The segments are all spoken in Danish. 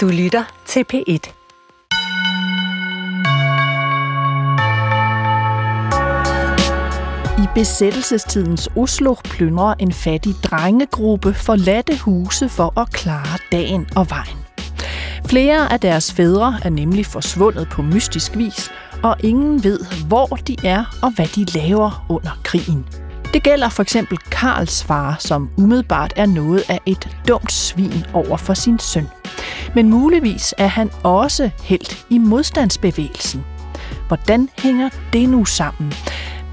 Du lytter til P1. I besættelsestidens Oslo plyndrer en fattig drengegruppe forladte huse for at klare dagen og vejen. Flere af deres fædre er nemlig forsvundet på mystisk vis, og ingen ved, hvor de er og hvad de laver under krigen. Det gælder for eksempel Karls far, som umiddelbart er noget af et dumt svin over for sin søn. Men muligvis er han også helt i modstandsbevægelsen. Hvordan hænger det nu sammen?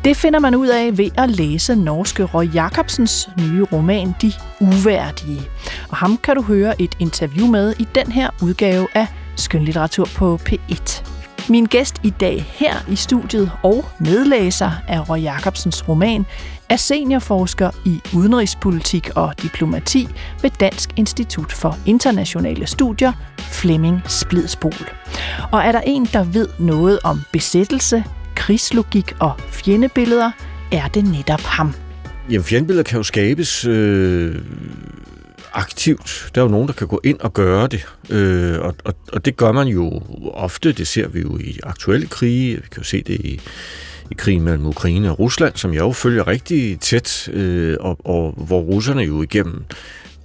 Det finder man ud af ved at læse norske Roy Jacobsens nye roman De Uværdige. Og ham kan du høre et interview med i den her udgave af Skønlitteratur på P1. Min gæst i dag her i studiet og medlæser af Roy Jacobsens roman er seniorforsker i udenrigspolitik og diplomati ved Dansk Institut for Internationale Studier, Flemming Splidsbol. Og er der en, der ved noget om besættelse, krigslogik og fjendebilleder, er det netop ham. Jamen, fjendebilleder kan jo skabes øh, aktivt. Der er jo nogen, der kan gå ind og gøre det, øh, og, og, og det gør man jo ofte. Det ser vi jo i aktuelle krige, vi kan jo se det i, i krigen mellem Ukraine og Rusland, som jeg jo følger rigtig tæt, øh, og, og hvor russerne jo igennem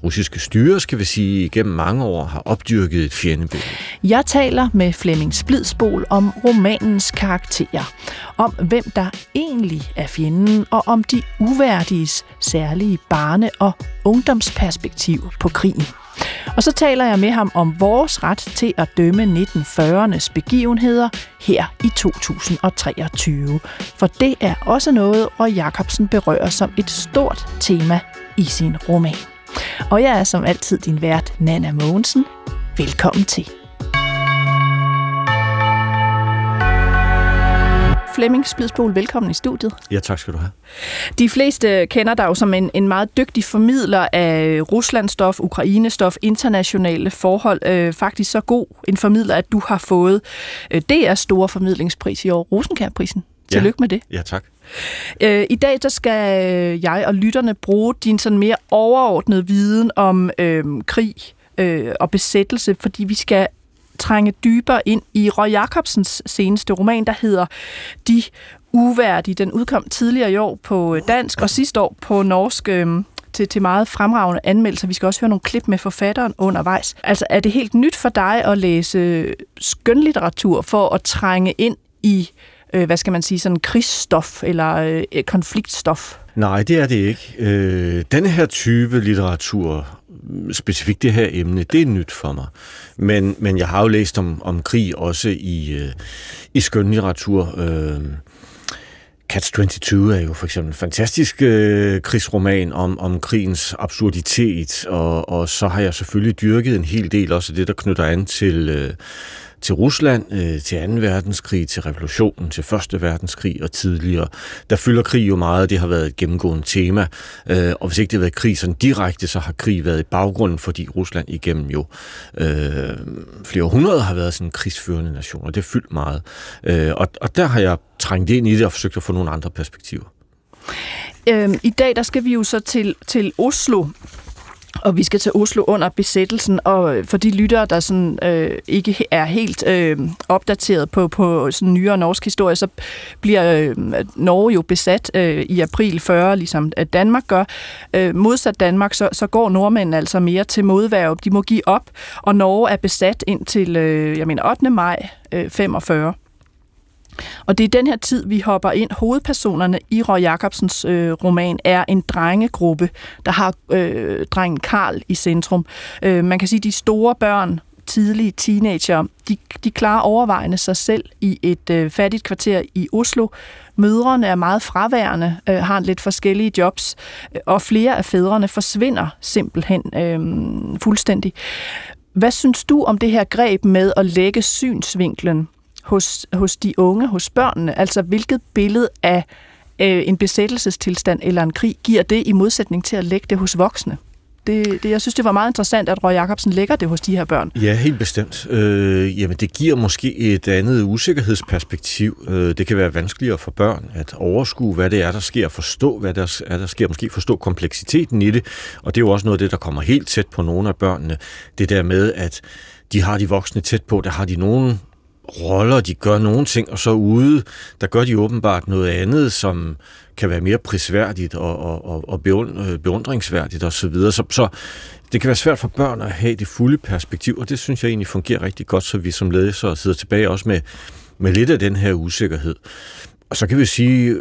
russiske styre, skal vi sige, igennem mange år har opdyrket et fjendebillede. Jeg taler med Flemming Splidsbol om romanens karakterer, om hvem der egentlig er fjenden, og om de uværdiges særlige barne- og ungdomsperspektiv på krigen. Og så taler jeg med ham om vores ret til at dømme 1940'ernes begivenheder her i 2023. For det er også noget, hvor Jacobsen berører som et stort tema i sin roman. Og jeg er som altid din vært, Nana Mogensen. Velkommen til. Flemming Splidsbol, velkommen i studiet. Ja, tak skal du have. De fleste kender dig jo som en, en meget dygtig formidler af Ruslandstof, Ukrainestof, internationale forhold. Øh, faktisk så god en formidler, at du har fået øh, DR's store formidlingspris i år, Rosenkærprisen. Tillykke ja. med det. Ja, tak. Øh, I dag der skal jeg og lytterne bruge din sådan mere overordnede viden om øh, krig øh, og besættelse, fordi vi skal trænge dybere ind i Roy Jacobsens seneste roman, der hedder De Uværdige. Den udkom tidligere i år på øh, dansk og sidste år på norsk øh, til, til meget fremragende anmeldelser. Vi skal også høre nogle klip med forfatteren undervejs. Altså, er det helt nyt for dig at læse skønlitteratur for at trænge ind i øh, hvad skal man sige, sådan krigsstof eller øh, konfliktstof? Nej, det er det ikke. Øh, denne her type litteratur, specifikt det her emne, det er nyt for mig. Men, men jeg har jo læst om, om krig også i, øh, i skønlitteratur. Øh, Catch 22 er jo for eksempel en fantastisk øh, krigsroman om, om krigens absurditet, og, og så har jeg selvfølgelig dyrket en hel del også det, der knytter an til, øh, til Rusland, øh, til 2. verdenskrig, til revolutionen, til 1. verdenskrig og tidligere. Der fylder krig jo meget, det har været et gennemgående tema. Øh, og hvis ikke det har været krig sådan direkte, så har krig været i baggrunden, fordi Rusland igennem jo øh, flere hundrede har været sådan en krigsførende nation, og det er fyldt meget. Øh, og, og der har jeg trængt ind i det og forsøgt at få nogle andre perspektiver. Øhm, I dag der skal vi jo så til, til Oslo, og vi skal til Oslo under besættelsen, og for de lyttere, der sådan, øh, ikke er helt øh, opdateret på, på sådan nyere norsk historie, så bliver øh, Norge jo besat øh, i april 40, ligesom Danmark gør. Øh, modsat Danmark, så, så går nordmændene altså mere til modværv. De må give op, og Norge er besat indtil øh, jeg mener 8. maj øh, 45. Og det er den her tid, vi hopper ind. Hovedpersonerne i Roy Jacobsens øh, roman er en drengegruppe, der har øh, drengen Karl i centrum. Øh, man kan sige, at de store børn, tidlige teenager, de, de klarer overvejende sig selv i et øh, fattigt kvarter i Oslo. Mødrene er meget fraværende, øh, har lidt forskellige jobs, øh, og flere af fædrene forsvinder simpelthen øh, fuldstændig. Hvad synes du om det her greb med at lægge synsvinklen hos, hos de unge, hos børnene? Altså, hvilket billede af øh, en besættelsestilstand eller en krig giver det i modsætning til at lægge det hos voksne? Det, det, jeg synes, det var meget interessant, at Roy Jacobsen lægger det hos de her børn. Ja, helt bestemt. Øh, jamen, det giver måske et andet usikkerhedsperspektiv. Øh, det kan være vanskeligere for børn at overskue, hvad det er, der sker, forstå, hvad der er, der sker, måske forstå kompleksiteten i det. Og det er jo også noget af det, der kommer helt tæt på nogle af børnene. Det der med, at de har de voksne tæt på, der har de nogen roller, de gør nogle ting, og så ude, der gør de åbenbart noget andet, som kan være mere prisværdigt og, og, og og øh, beundringsværdigt osv. Så, videre. så, så det kan være svært for børn at have det fulde perspektiv, og det synes jeg egentlig fungerer rigtig godt, så vi som læsere sidder tilbage også med, med lidt af den her usikkerhed. Og så kan vi sige,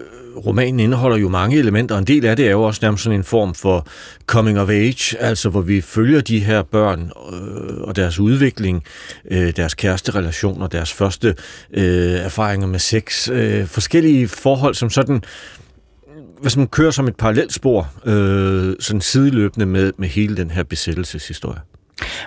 romanen indeholder jo mange elementer, og en del af det er jo også nærmest sådan en form for coming of age, altså hvor vi følger de her børn øh, og deres udvikling, øh, deres kæresterelationer, deres første øh, erfaringer med sex, øh, forskellige forhold, som sådan hvis man kører som et parallelt spor, øh, sådan sideløbende med, med hele den her besættelseshistorie.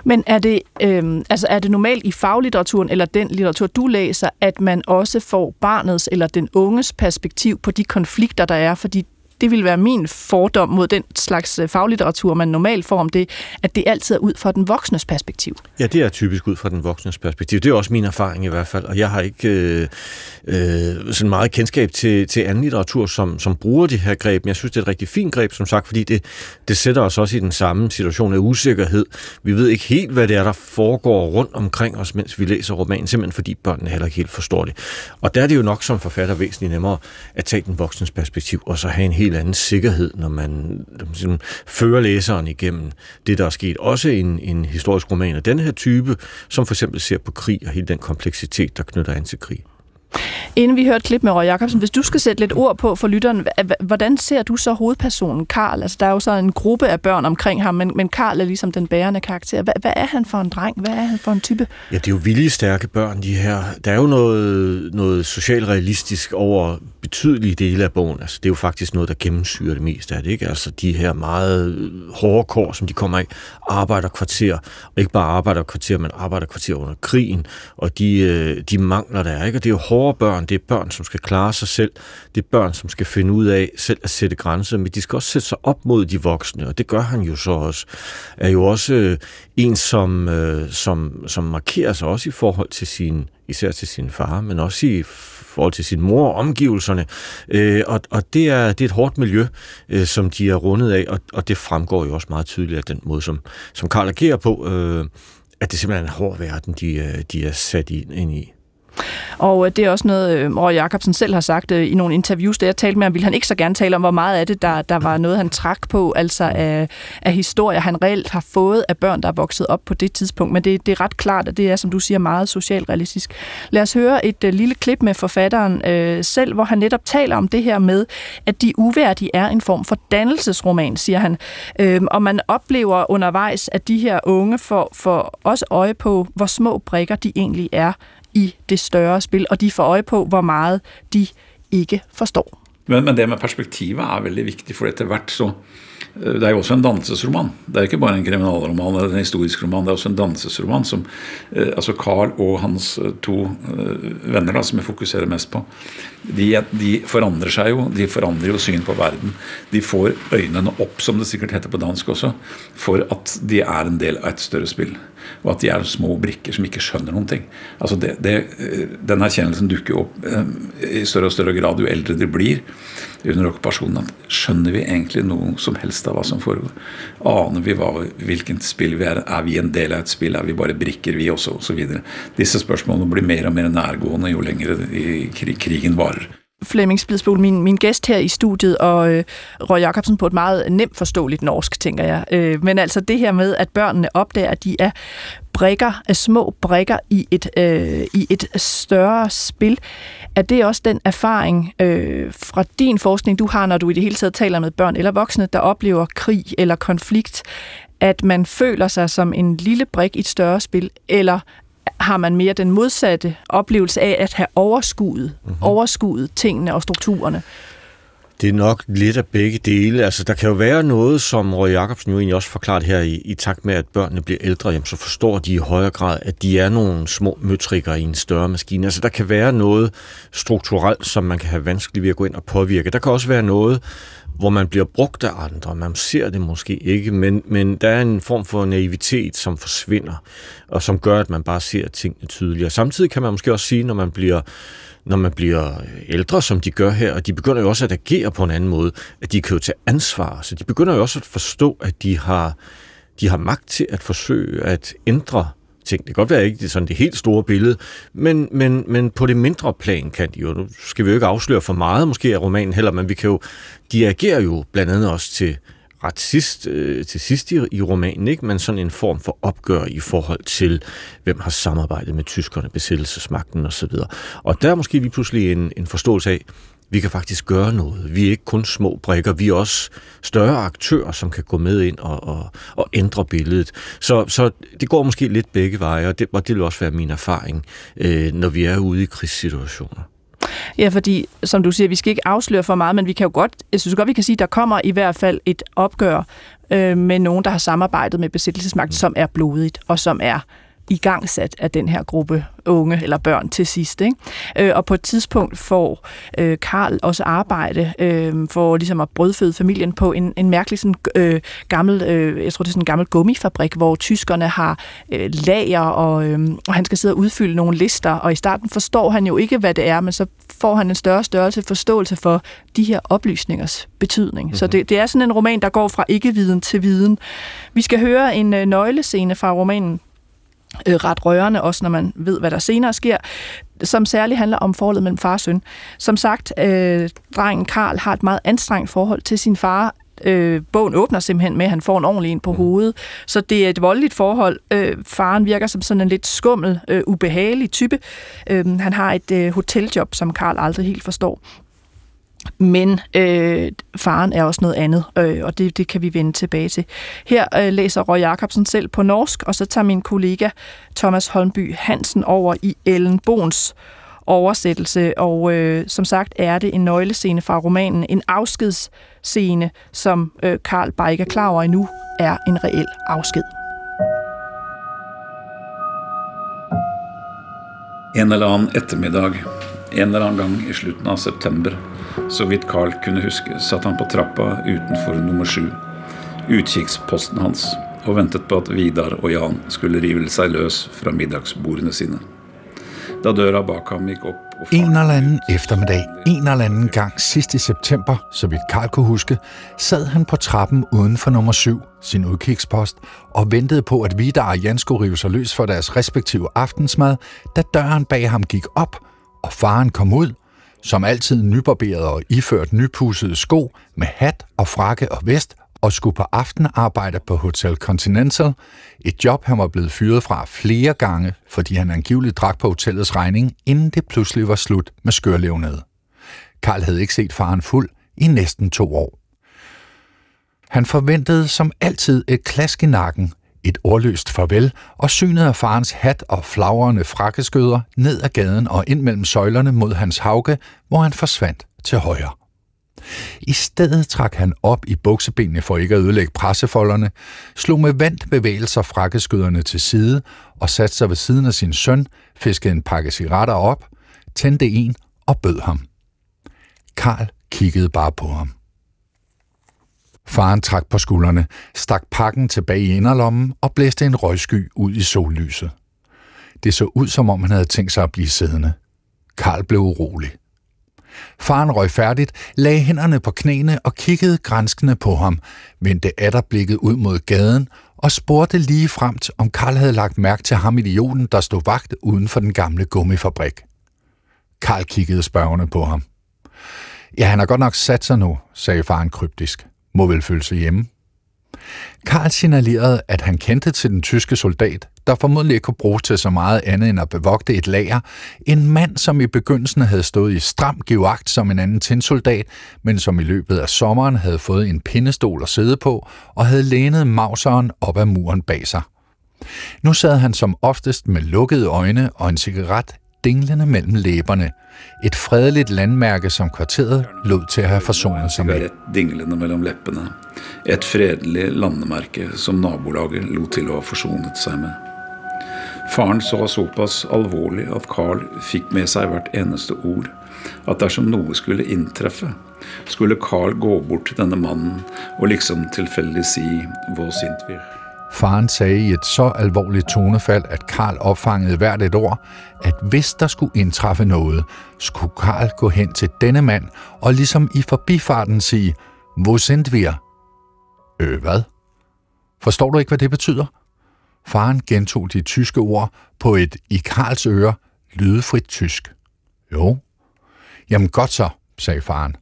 Men er det, øh, altså er det normalt i faglitteraturen, eller den litteratur, du læser, at man også får barnets eller den unges perspektiv på de konflikter, der er? Fordi det vil være min fordom mod den slags øh, faglitteratur, man normalt får om det, at det altid er ud fra den voksnes perspektiv. Ja, det er typisk ud fra den voksnes perspektiv. Det er også min erfaring i hvert fald, og jeg har ikke øh, øh, sådan meget kendskab til, til anden litteratur, som, som bruger det her greb, men jeg synes, det er et rigtig fint greb, som sagt, fordi det, det sætter os også i den samme situation af usikkerhed. Vi ved ikke helt, hvad det er, der foregår rundt omkring os, mens vi læser romanen, simpelthen fordi børnene heller ikke helt forstår det. Og der er det jo nok som forfatter væsentligt nemmere at tage den voksnes perspektiv, og så have en helt anden sikkerhed, når man sådan, ligesom fører læseren igennem det, der er sket. Også en, en historisk roman af den her type, som for eksempel ser på krig og hele den kompleksitet, der knytter an til krig. Inden vi hører et klip med Røg Jacobsen, hvis du skal sætte lidt ord på for lytteren, hvordan ser du så hovedpersonen Karl? Altså, der er jo så en gruppe af børn omkring ham, men, men Karl er ligesom den bærende karakter. Hvad, hvad er han for en dreng? Hvad er han for en type? Ja, det er jo viljestærke børn, de her. Der er jo noget, noget socialrealistisk over betydelige dele af bogen. Altså, det er jo faktisk noget, der gennemsyrer det meste af det. Ikke? Altså, de her meget øh, hårde kår, som de kommer af, arbejderkvarter, og ikke bare arbejderkvarter, men arbejderkvarter under krigen, og de, øh, de mangler der. Ikke? Og det er jo hårde børn, det er børn, som skal klare sig selv, det er børn, som skal finde ud af selv at sætte grænser, men de skal også sætte sig op mod de voksne, og det gør han jo så også. Er jo også øh, en, som, øh, som, som markerer sig også i forhold til sin, især til sin far, men også i forhold til sin mor og omgivelserne. Øh, og, og det, er, det er et hårdt miljø, øh, som de er rundet af, og, og det fremgår jo også meget tydeligt af den måde, som, som Karl agerer på, øh, at det simpelthen er en hård verden, de, øh, de er sat ind i. Og øh, det er også noget, øh, Roy Jacobsen selv har sagt øh, i nogle interviews, der jeg talte med ham, ville han ikke så gerne tale om, hvor meget af det, der, der var noget, han trak på, altså af, af historier, han reelt har fået af børn, der er vokset op på det tidspunkt. Men det, det er ret klart, at det er, som du siger, meget socialrealistisk. Lad os høre et uh, lille klip med forfatteren uh, selv, hvor han netop taler om det her med, at de uværdige er en form for dannelsesroman, siger han. Uh, og man oplever undervejs, at de her unge får, får også øje på, hvor små brikker de egentlig er i det større spil, og de får øje på, hvor meget de ikke forstår. Men, men det med perspektivet er veldig vigtigt, for etter hvert så øh, det er jo også en dansesroman. Det er ikke bare en kriminalroman eller en historisk roman. Det er også en dansesroman som øh, altså Carl og hans øh, to venner, da, som jeg fokuserer mest på, de, de, forandrer seg jo. De forandrer jo syn på verden. De får øynene opp, som det sikkert heter på dansk også, for at de er en del av et større spill. Og at de er små brikker som ikke skjønner noen ting. Altså det, det, den erkjennelsen dukker opp eh, i større og større grad jo eldre de blir under okkupasjonen. Skjønner vi egentlig noe som helst av hva som foregår? Aner vi hva, hvilket spill vi er? Er vi en del av et spill? Er vi bare brikker, vi også? Osv. Disse spørsmålene blir mer og mer nærgående jo lenger krigen varer. Flemming Splidsbol, min, min gæst her i studiet, og øh, Røg Jacobsen på et meget nemt forståeligt norsk, tænker jeg. Øh, men altså det her med, at børnene opdager, at de er brikker, er små brikker i et, øh, i et større spil. Er det også den erfaring øh, fra din forskning, du har, når du i det hele taget taler med børn eller voksne, der oplever krig eller konflikt, at man føler sig som en lille brik i et større spil, eller har man mere den modsatte oplevelse af at have overskuet, mm-hmm. overskuet tingene og strukturerne? Det er nok lidt af begge dele. Altså, der kan jo være noget, som Røg Jacobsen jo egentlig også forklaret her i, i takt med, at børnene bliver ældre, jamen, så forstår de i højere grad, at de er nogle små møtrikker i en større maskine. Altså, der kan være noget strukturelt, som man kan have vanskeligt ved at gå ind og påvirke. Der kan også være noget, hvor man bliver brugt af andre. Man ser det måske ikke, men, men der er en form for naivitet, som forsvinder, og som gør, at man bare ser tingene tydeligere. Samtidig kan man måske også sige, når man bliver når man bliver ældre, som de gør her, og de begynder jo også at agere på en anden måde, at de kan jo tage ansvar. Så de begynder jo også at forstå, at de har, de har magt til at forsøge at ændre ting. Det kan godt være ikke det, sådan det helt store billede, men, men, men på det mindre plan kan de jo. Nu skal vi jo ikke afsløre for meget måske af romanen heller, men vi kan jo, de agerer jo blandt andet også til ret sidst, øh, til sidst i, i romanen, ikke? men sådan en form for opgør i forhold til, hvem har samarbejdet med tyskerne, besættelsesmagten osv. Og der er måske lige pludselig en, en forståelse af, vi kan faktisk gøre noget. Vi er ikke kun små brikker, vi er også større aktører, som kan gå med ind og, og, og ændre billedet. Så, så det går måske lidt begge veje, og det, og det vil også være min erfaring, øh, når vi er ude i krigssituationer. Ja, fordi som du siger, vi skal ikke afsløre for meget, men vi kan jo godt, jeg synes godt, vi kan sige, der kommer i hvert fald et opgør øh, med nogen, der har samarbejdet med besættelsesmagt, mm. som er blodigt og som er i gang sat af den her gruppe unge eller børn til sidst. Ikke? Øh, og på et tidspunkt får øh, Karl også arbejde øh, for ligesom at brødføde familien på en, en mærkelig sådan, øh, gammel, øh, jeg tror det er sådan en gammel gummifabrik, hvor tyskerne har øh, lager, og, øh, og han skal sidde og udfylde nogle lister, og i starten forstår han jo ikke, hvad det er, men så får han en større størrelse forståelse for de her oplysningers betydning. Mm-hmm. Så mhm. det, det er sådan en roman, der går fra ikke-viden til viden. Vi skal høre en øh, nøglescene fra romanen øh, ret rørende, også når man ved, hvad der senere sker, som særligt handler om forholdet mellem far og søn. Som sagt, øh, drengen Karl har et meget anstrengt forhold til sin far. Øh, bogen åbner simpelthen med, at han får en ordentlig en på mm. hovedet. Så det er et voldeligt forhold. Øh, faren virker som sådan en lidt skummel, øh, ubehagelig type. Øh, han har et øh, hoteljob, som Karl aldrig helt forstår. Men øh, faren er også noget andet, øh, og det, det kan vi vende tilbage til. Her øh, læser Roy Jacobsen selv på norsk, og så tager min kollega Thomas Holmby Hansen over i Ellen Bons oversættelse, og øh, som sagt er det en nøglescene fra romanen, en afskedsscene, som øh, Karl bare ikke er klar over endnu, er en reel afsked. En eller anden eftermiddag, en eller anden gang i slutten av september, så vidt Carl kunne huske, satt han på trappa utenfor nummer sju, utkikksposten hans, og ventet på at Vidar og Jan skulle rive seg løs fra middagsbordene sine. Da døra bak ham gikk opp En eller anden eftermiddag, en eller anden gang sidst i september, så vidt Karl kunne huske, sad han på trappen uden for nummer 7, sin udkigspost, og ventede på, at Vidar og Jan skulle rive sig løs for deres respektive aftensmad, da døren bag ham gik op, og faren kom ud som altid nybarberet og iført nypussede sko med hat og frakke og vest, og skulle på aftenarbejde på Hotel Continental, et job han var blevet fyret fra flere gange, fordi han angiveligt drak på hotellets regning, inden det pludselig var slut med skørlevnede. Karl havde ikke set faren fuld i næsten to år. Han forventede som altid et klask i nakken, et ordløst farvel og synet af farens hat og flagrende frakkeskøder ned ad gaden og ind mellem søjlerne mod hans hauge, hvor han forsvandt til højre. I stedet trak han op i buksebenene for ikke at ødelægge pressefolderne, slog med vandt bevægelser frakkeskøderne til side og satte sig ved siden af sin søn, fiskede en pakke cigaretter op, tændte en og bød ham. Karl kiggede bare på ham. Faren trak på skuldrene, stak pakken tilbage i inderlommen og blæste en røgsky ud i sollyset. Det så ud, som om han havde tænkt sig at blive siddende. Karl blev urolig. Faren røg færdigt, lagde hænderne på knæene og kiggede grænskende på ham, vendte atterblikket ud mod gaden og spurgte lige fremt, om Karl havde lagt mærke til ham idioten, der stod vagt uden for den gamle gummifabrik. Karl kiggede spørgende på ham. Ja, han har godt nok sat sig nu, sagde faren kryptisk må vel føle sig hjemme. Karl signalerede, at han kendte til den tyske soldat, der formodentlig ikke kunne bruges til så meget andet end at bevogte et lager. En mand, som i begyndelsen havde stået i stram givagt som en anden tinsoldat, men som i løbet af sommeren havde fået en pindestol at sidde på og havde lænet mauseren op ad muren bag sig. Nu sad han som oftest med lukkede øjne og en cigaret dinglende mellem læberne. Et fredeligt landmærke, som kvarteret lod til at have forsonet sig med. dinglende mellem læppene. Et fredeligt landmærke, som nabolaget lod til at have forsonet sig med. Faren så såpass alvorlig at Carl fik med sig hvert eneste ord, at dersom noget skulle indtræffe, skulle Carl gå bort til denne mannen og liksom tilfældig sige, 'Hvor sint vi'. Faren sagde i et så alvorligt tonefald, at Karl opfangede hvert et ord, at hvis der skulle indtræffe noget, skulle Karl gå hen til denne mand og ligesom i forbifarten sige, hvor sendt vi er? Øh, hvad? Forstår du ikke, hvad det betyder? Faren gentog de tyske ord på et i Karls øre lydefrit tysk. Jo. Jamen godt så, sagde faren.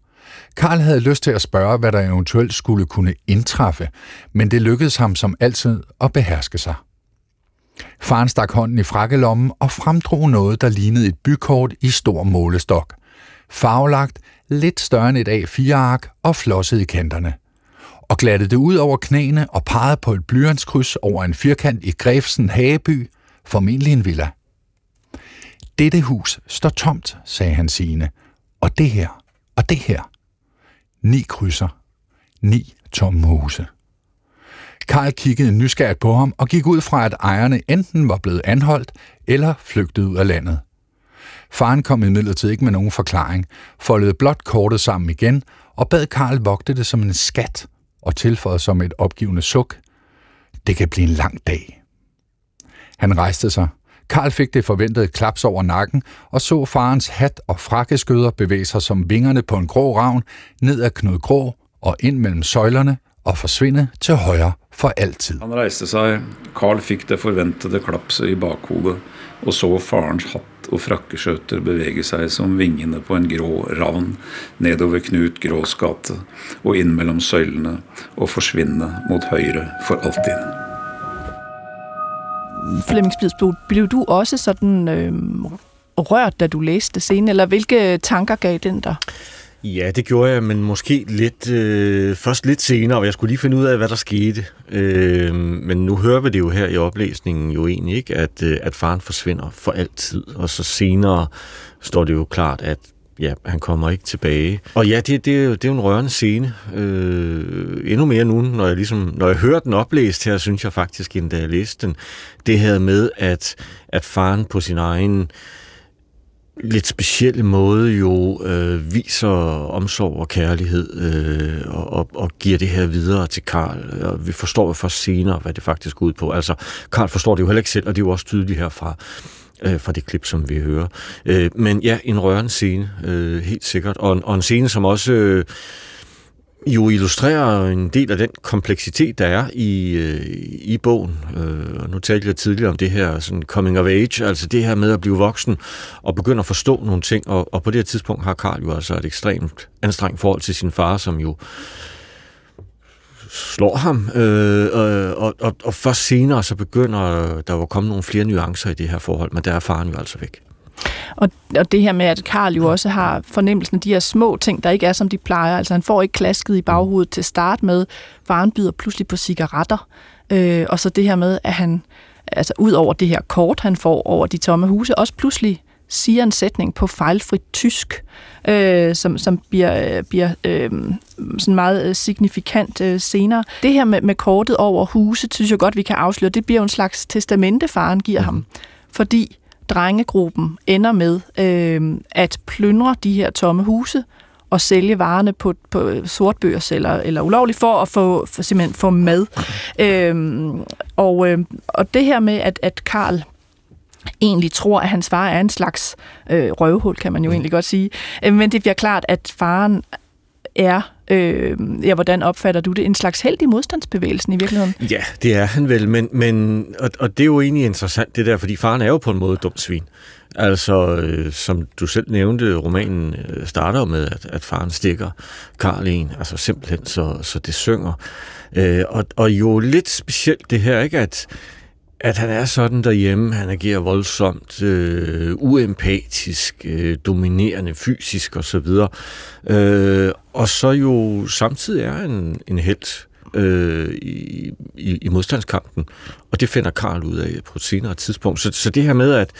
Karl havde lyst til at spørge, hvad der eventuelt skulle kunne indtræffe, men det lykkedes ham som altid at beherske sig. Faren stak hånden i frakkelommen og fremdrog noget, der lignede et bykort i stor målestok. Farvelagt, lidt større end et A4-ark og flosset i kanterne. Og glattede det ud over knæene og pegede på et blyantskryds over en firkant i Grefsen Hageby, formentlig en villa. Dette hus står tomt, sagde han sigende. Og det her, og det her. Ni krydser. Ni tomme huse. Karl kiggede nysgerrigt på ham og gik ud fra, at ejerne enten var blevet anholdt eller flygtet ud af landet. Faren kom imidlertid ikke med nogen forklaring, foldede blot kortet sammen igen og bad Karl vogte det som en skat og tilføjede som et opgivende suk. Det kan blive en lang dag. Han rejste sig. Karl fik det forventede klaps over nakken og så farens hat og frakkeskøder bevæge sig som vingerne på en grå ravn ned ad Knud Grå og ind mellem søjlerne og forsvinde til højre for altid. Han rejste sig. Karl fik det forventede klapset i bakhovedet og så farens hat og frakkeskjøter bevæge sig som vingene på en grå ravn nedover Knut Grås gate og ind mellem søjlene og forsvinde mot højre for altid. Flemming Spidsbo, blev du også sådan øh, rørt, da du læste scenen, eller hvilke tanker gav den dig? Ja, det gjorde jeg, men måske lidt, øh, først lidt senere, og jeg skulle lige finde ud af, hvad der skete. Øh, men nu hører vi det jo her i oplæsningen jo egentlig ikke, at, øh, at faren forsvinder for altid, og så senere står det jo klart, at ja, han kommer ikke tilbage. Og ja, det, det, er, jo, det er jo en rørende scene. Øh, endnu mere nu, når jeg, ligesom, når jeg hører den oplæst her, synes jeg faktisk, end da jeg læste den, det her med, at, at faren på sin egen lidt specielle måde jo øh, viser omsorg og kærlighed øh, og, og giver det her videre til Karl. Og vi forstår jo først senere, hvad det faktisk går ud på. Altså, Karl forstår det jo heller ikke selv, og det er jo også tydeligt herfra øh, fra det klip, som vi hører. Øh, men ja, en rørende scene, øh, helt sikkert. Og, og en scene, som også... Øh, jo illustrerer en del af den kompleksitet, der er i, øh, i bogen. Øh, nu talte jeg tidligere om det her sådan coming of age, altså det her med at blive voksen og begynde at forstå nogle ting, og, og på det her tidspunkt har Karl jo altså et ekstremt anstrengt forhold til sin far, som jo slår ham, øh, og, og, og først senere så begynder der jo at komme nogle flere nuancer i det her forhold, men der er faren jo altså væk. Og, og det her med, at Karl jo også har fornemmelsen af de her små ting, der ikke er, som de plejer. Altså han får ikke klasket i baghovedet til start med. Faren byder pludselig på cigaretter. Øh, og så det her med, at han, altså ud over det her kort, han får over de tomme huse, også pludselig siger en sætning på fejlfrit tysk, øh, som, som bliver, bliver øh, sådan meget øh, signifikant øh, senere. Det her med, med kortet over huset, synes jeg godt, vi kan afsløre, det bliver jo en slags testamente, faren giver mm. ham. Fordi drengegruppen ender med øh, at plyndre de her tomme huse og sælge varerne på, på sortbørs eller, eller ulovligt for at få, for simpelthen få mad. Øh, og, øh, og det her med, at, at Karl egentlig tror, at hans far er en slags øh, røvhul, kan man jo mm. egentlig godt sige. Øh, men det bliver klart, at faren er, øh, ja, hvordan opfatter du det, en slags held i modstandsbevægelsen i virkeligheden? Ja, det er han vel, men, men og, og det er jo egentlig interessant det der, fordi faren er jo på en måde dumt svin. Altså, øh, som du selv nævnte, romanen øh, starter med, at, at faren stikker Karl en, altså simpelthen så, så det synger. Øh, og, og jo lidt specielt det her, ikke, at at han er sådan derhjemme, han agerer voldsomt, øh, uempatisk, øh, dominerende fysisk osv. Øh, og så jo samtidig er en, en held øh, i, i, i modstandskampen, og det finder Karl ud af på et senere tidspunkt. Så, så det her med at,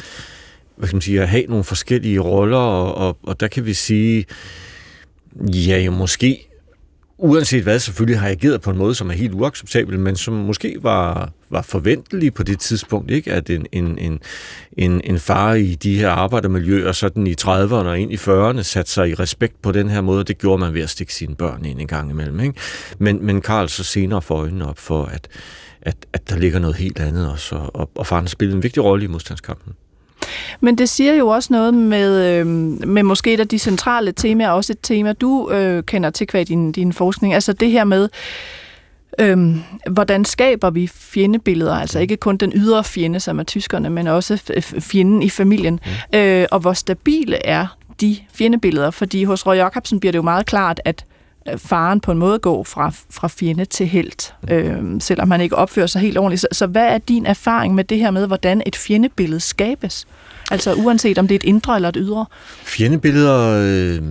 hvad kan man sige, at have nogle forskellige roller, og, og, og der kan vi sige, ja, jo måske uanset hvad, selvfølgelig har ageret på en måde, som er helt uacceptabel, men som måske var, var forventelig på det tidspunkt, ikke? at en, en, en, en, en far i de her arbejdermiljøer sådan i 30'erne og ind i 40'erne satte sig i respekt på den her måde. Det gjorde man ved at stikke sine børn ind en gang imellem. Ikke? Men, men Karl så senere får øjnene op for, at, at, at der ligger noget helt andet også, og, og faren spillede en vigtig rolle i modstandskampen. Men det siger jo også noget med, øh, med måske et af de centrale temaer, også et tema, du øh, kender til kvad din, din forskning, altså det her med, Øhm, hvordan skaber vi fjendebilleder? Altså ikke kun den ydre fjende, som er tyskerne, men også fjenden i familien. Mm. Øh, og hvor stabile er de fjendebilleder? Fordi hos Roy Jacobsen bliver det jo meget klart, at øh, faren på en måde går fra, fra fjende til helt, øh, selvom han ikke opfører sig helt ordentligt. Så, så hvad er din erfaring med det her med, hvordan et fjendebillede skabes? Altså uanset om det er et indre eller et ydre? Fjendebilleder... Øh,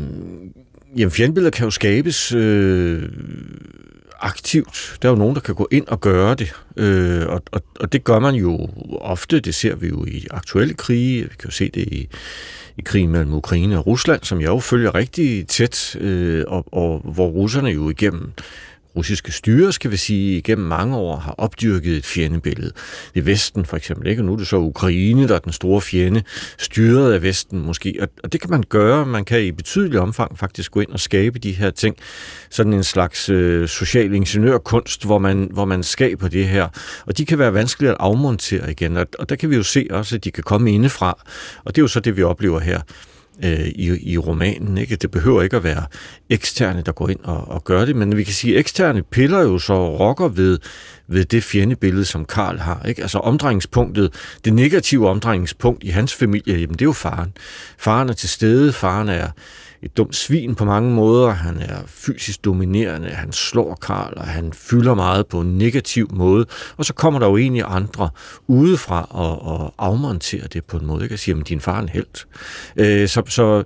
jamen fjendebilleder kan jo skabes... Øh, aktivt. Der er jo nogen, der kan gå ind og gøre det, øh, og, og, og det gør man jo ofte. Det ser vi jo i aktuelle krige. Vi kan jo se det i, i krigen mellem Ukraine og Rusland, som jeg jo følger rigtig tæt, øh, og, og hvor russerne jo igennem russiske styre, skal vi sige, igennem mange år har opdyrket et fjendebillede. Det er Vesten for eksempel, ikke? Og nu er det så Ukraine, der er den store fjende, styret af Vesten måske. Og, og det kan man gøre. Man kan i betydelig omfang faktisk gå ind og skabe de her ting. Sådan en slags øh, social ingeniørkunst, hvor man, hvor man skaber det her. Og de kan være vanskelige at afmontere igen. Og, og der kan vi jo se også, at de kan komme indefra. Og det er jo så det, vi oplever her øh, i, i romanen. Ikke? Det behøver ikke at være eksterne, der går ind og, og gør det, men vi kan sige, at eksterne piller jo så rokker ved, ved det fjendebillede, som Karl har. Ikke? Altså omdrejningspunktet, det negative omdrejningspunkt i hans familie, jamen det er jo faren. Faren er til stede, faren er et dumt svin på mange måder. Han er fysisk dominerende, han slår Karl, og han fylder meget på en negativ måde. Og så kommer der jo egentlig andre udefra og, og afmonterer det på en måde. Jeg kan sige, at din far er en held. Øh, så, så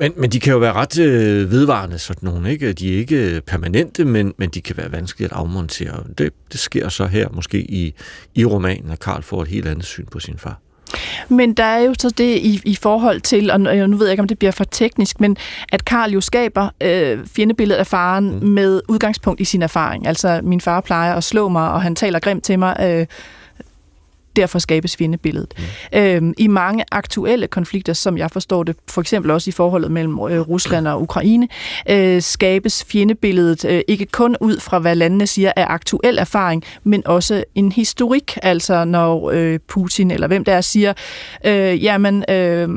men, men de kan jo være ret øh, vedvarende, sådan nogle. Ikke? De er ikke permanente, men, men de kan være vanskelige at afmontere. Det, det sker så her måske i, i romanen, at Karl får et helt andet syn på sin far. Men der er jo så det i, i forhold til, og nu ved jeg ikke, om det bliver for teknisk, men at Karl jo skaber øh, fjendebilledet af faren mm. med udgangspunkt i sin erfaring. Altså, min far plejer at slå mig, og han taler grimt til mig. Øh, derfor skabes fjendebilledet. Mm. Øhm, I mange aktuelle konflikter, som jeg forstår det, for eksempel også i forholdet mellem øh, Rusland og Ukraine, øh, skabes fjendebilledet øh, ikke kun ud fra, hvad landene siger er aktuel erfaring, men også en historik, altså når øh, Putin eller hvem der siger, øh, jamen, øh,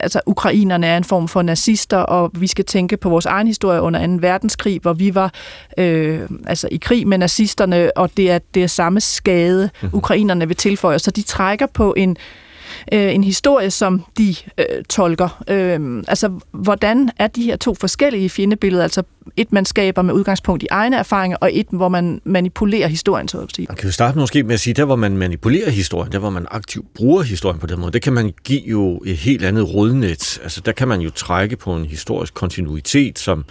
altså ukrainerne er en form for nazister, og vi skal tænke på vores egen historie under 2. verdenskrig, hvor vi var øh, altså i krig med nazisterne, og det er det er samme skade, mm. ukrainerne vil tilføje så de trækker på en, øh, en historie, som de øh, tolker. Øh, altså, hvordan er de her to forskellige fjendebilleder? Altså et, man skaber med udgangspunkt i egne erfaringer, og et, hvor man manipulerer historien, så at sige. Man kan jo starte måske med at sige, der hvor man manipulerer historien, der hvor man aktivt bruger historien på den måde, det kan man give jo et helt andet rodnet. Altså, der kan man jo trække på en historisk kontinuitet, som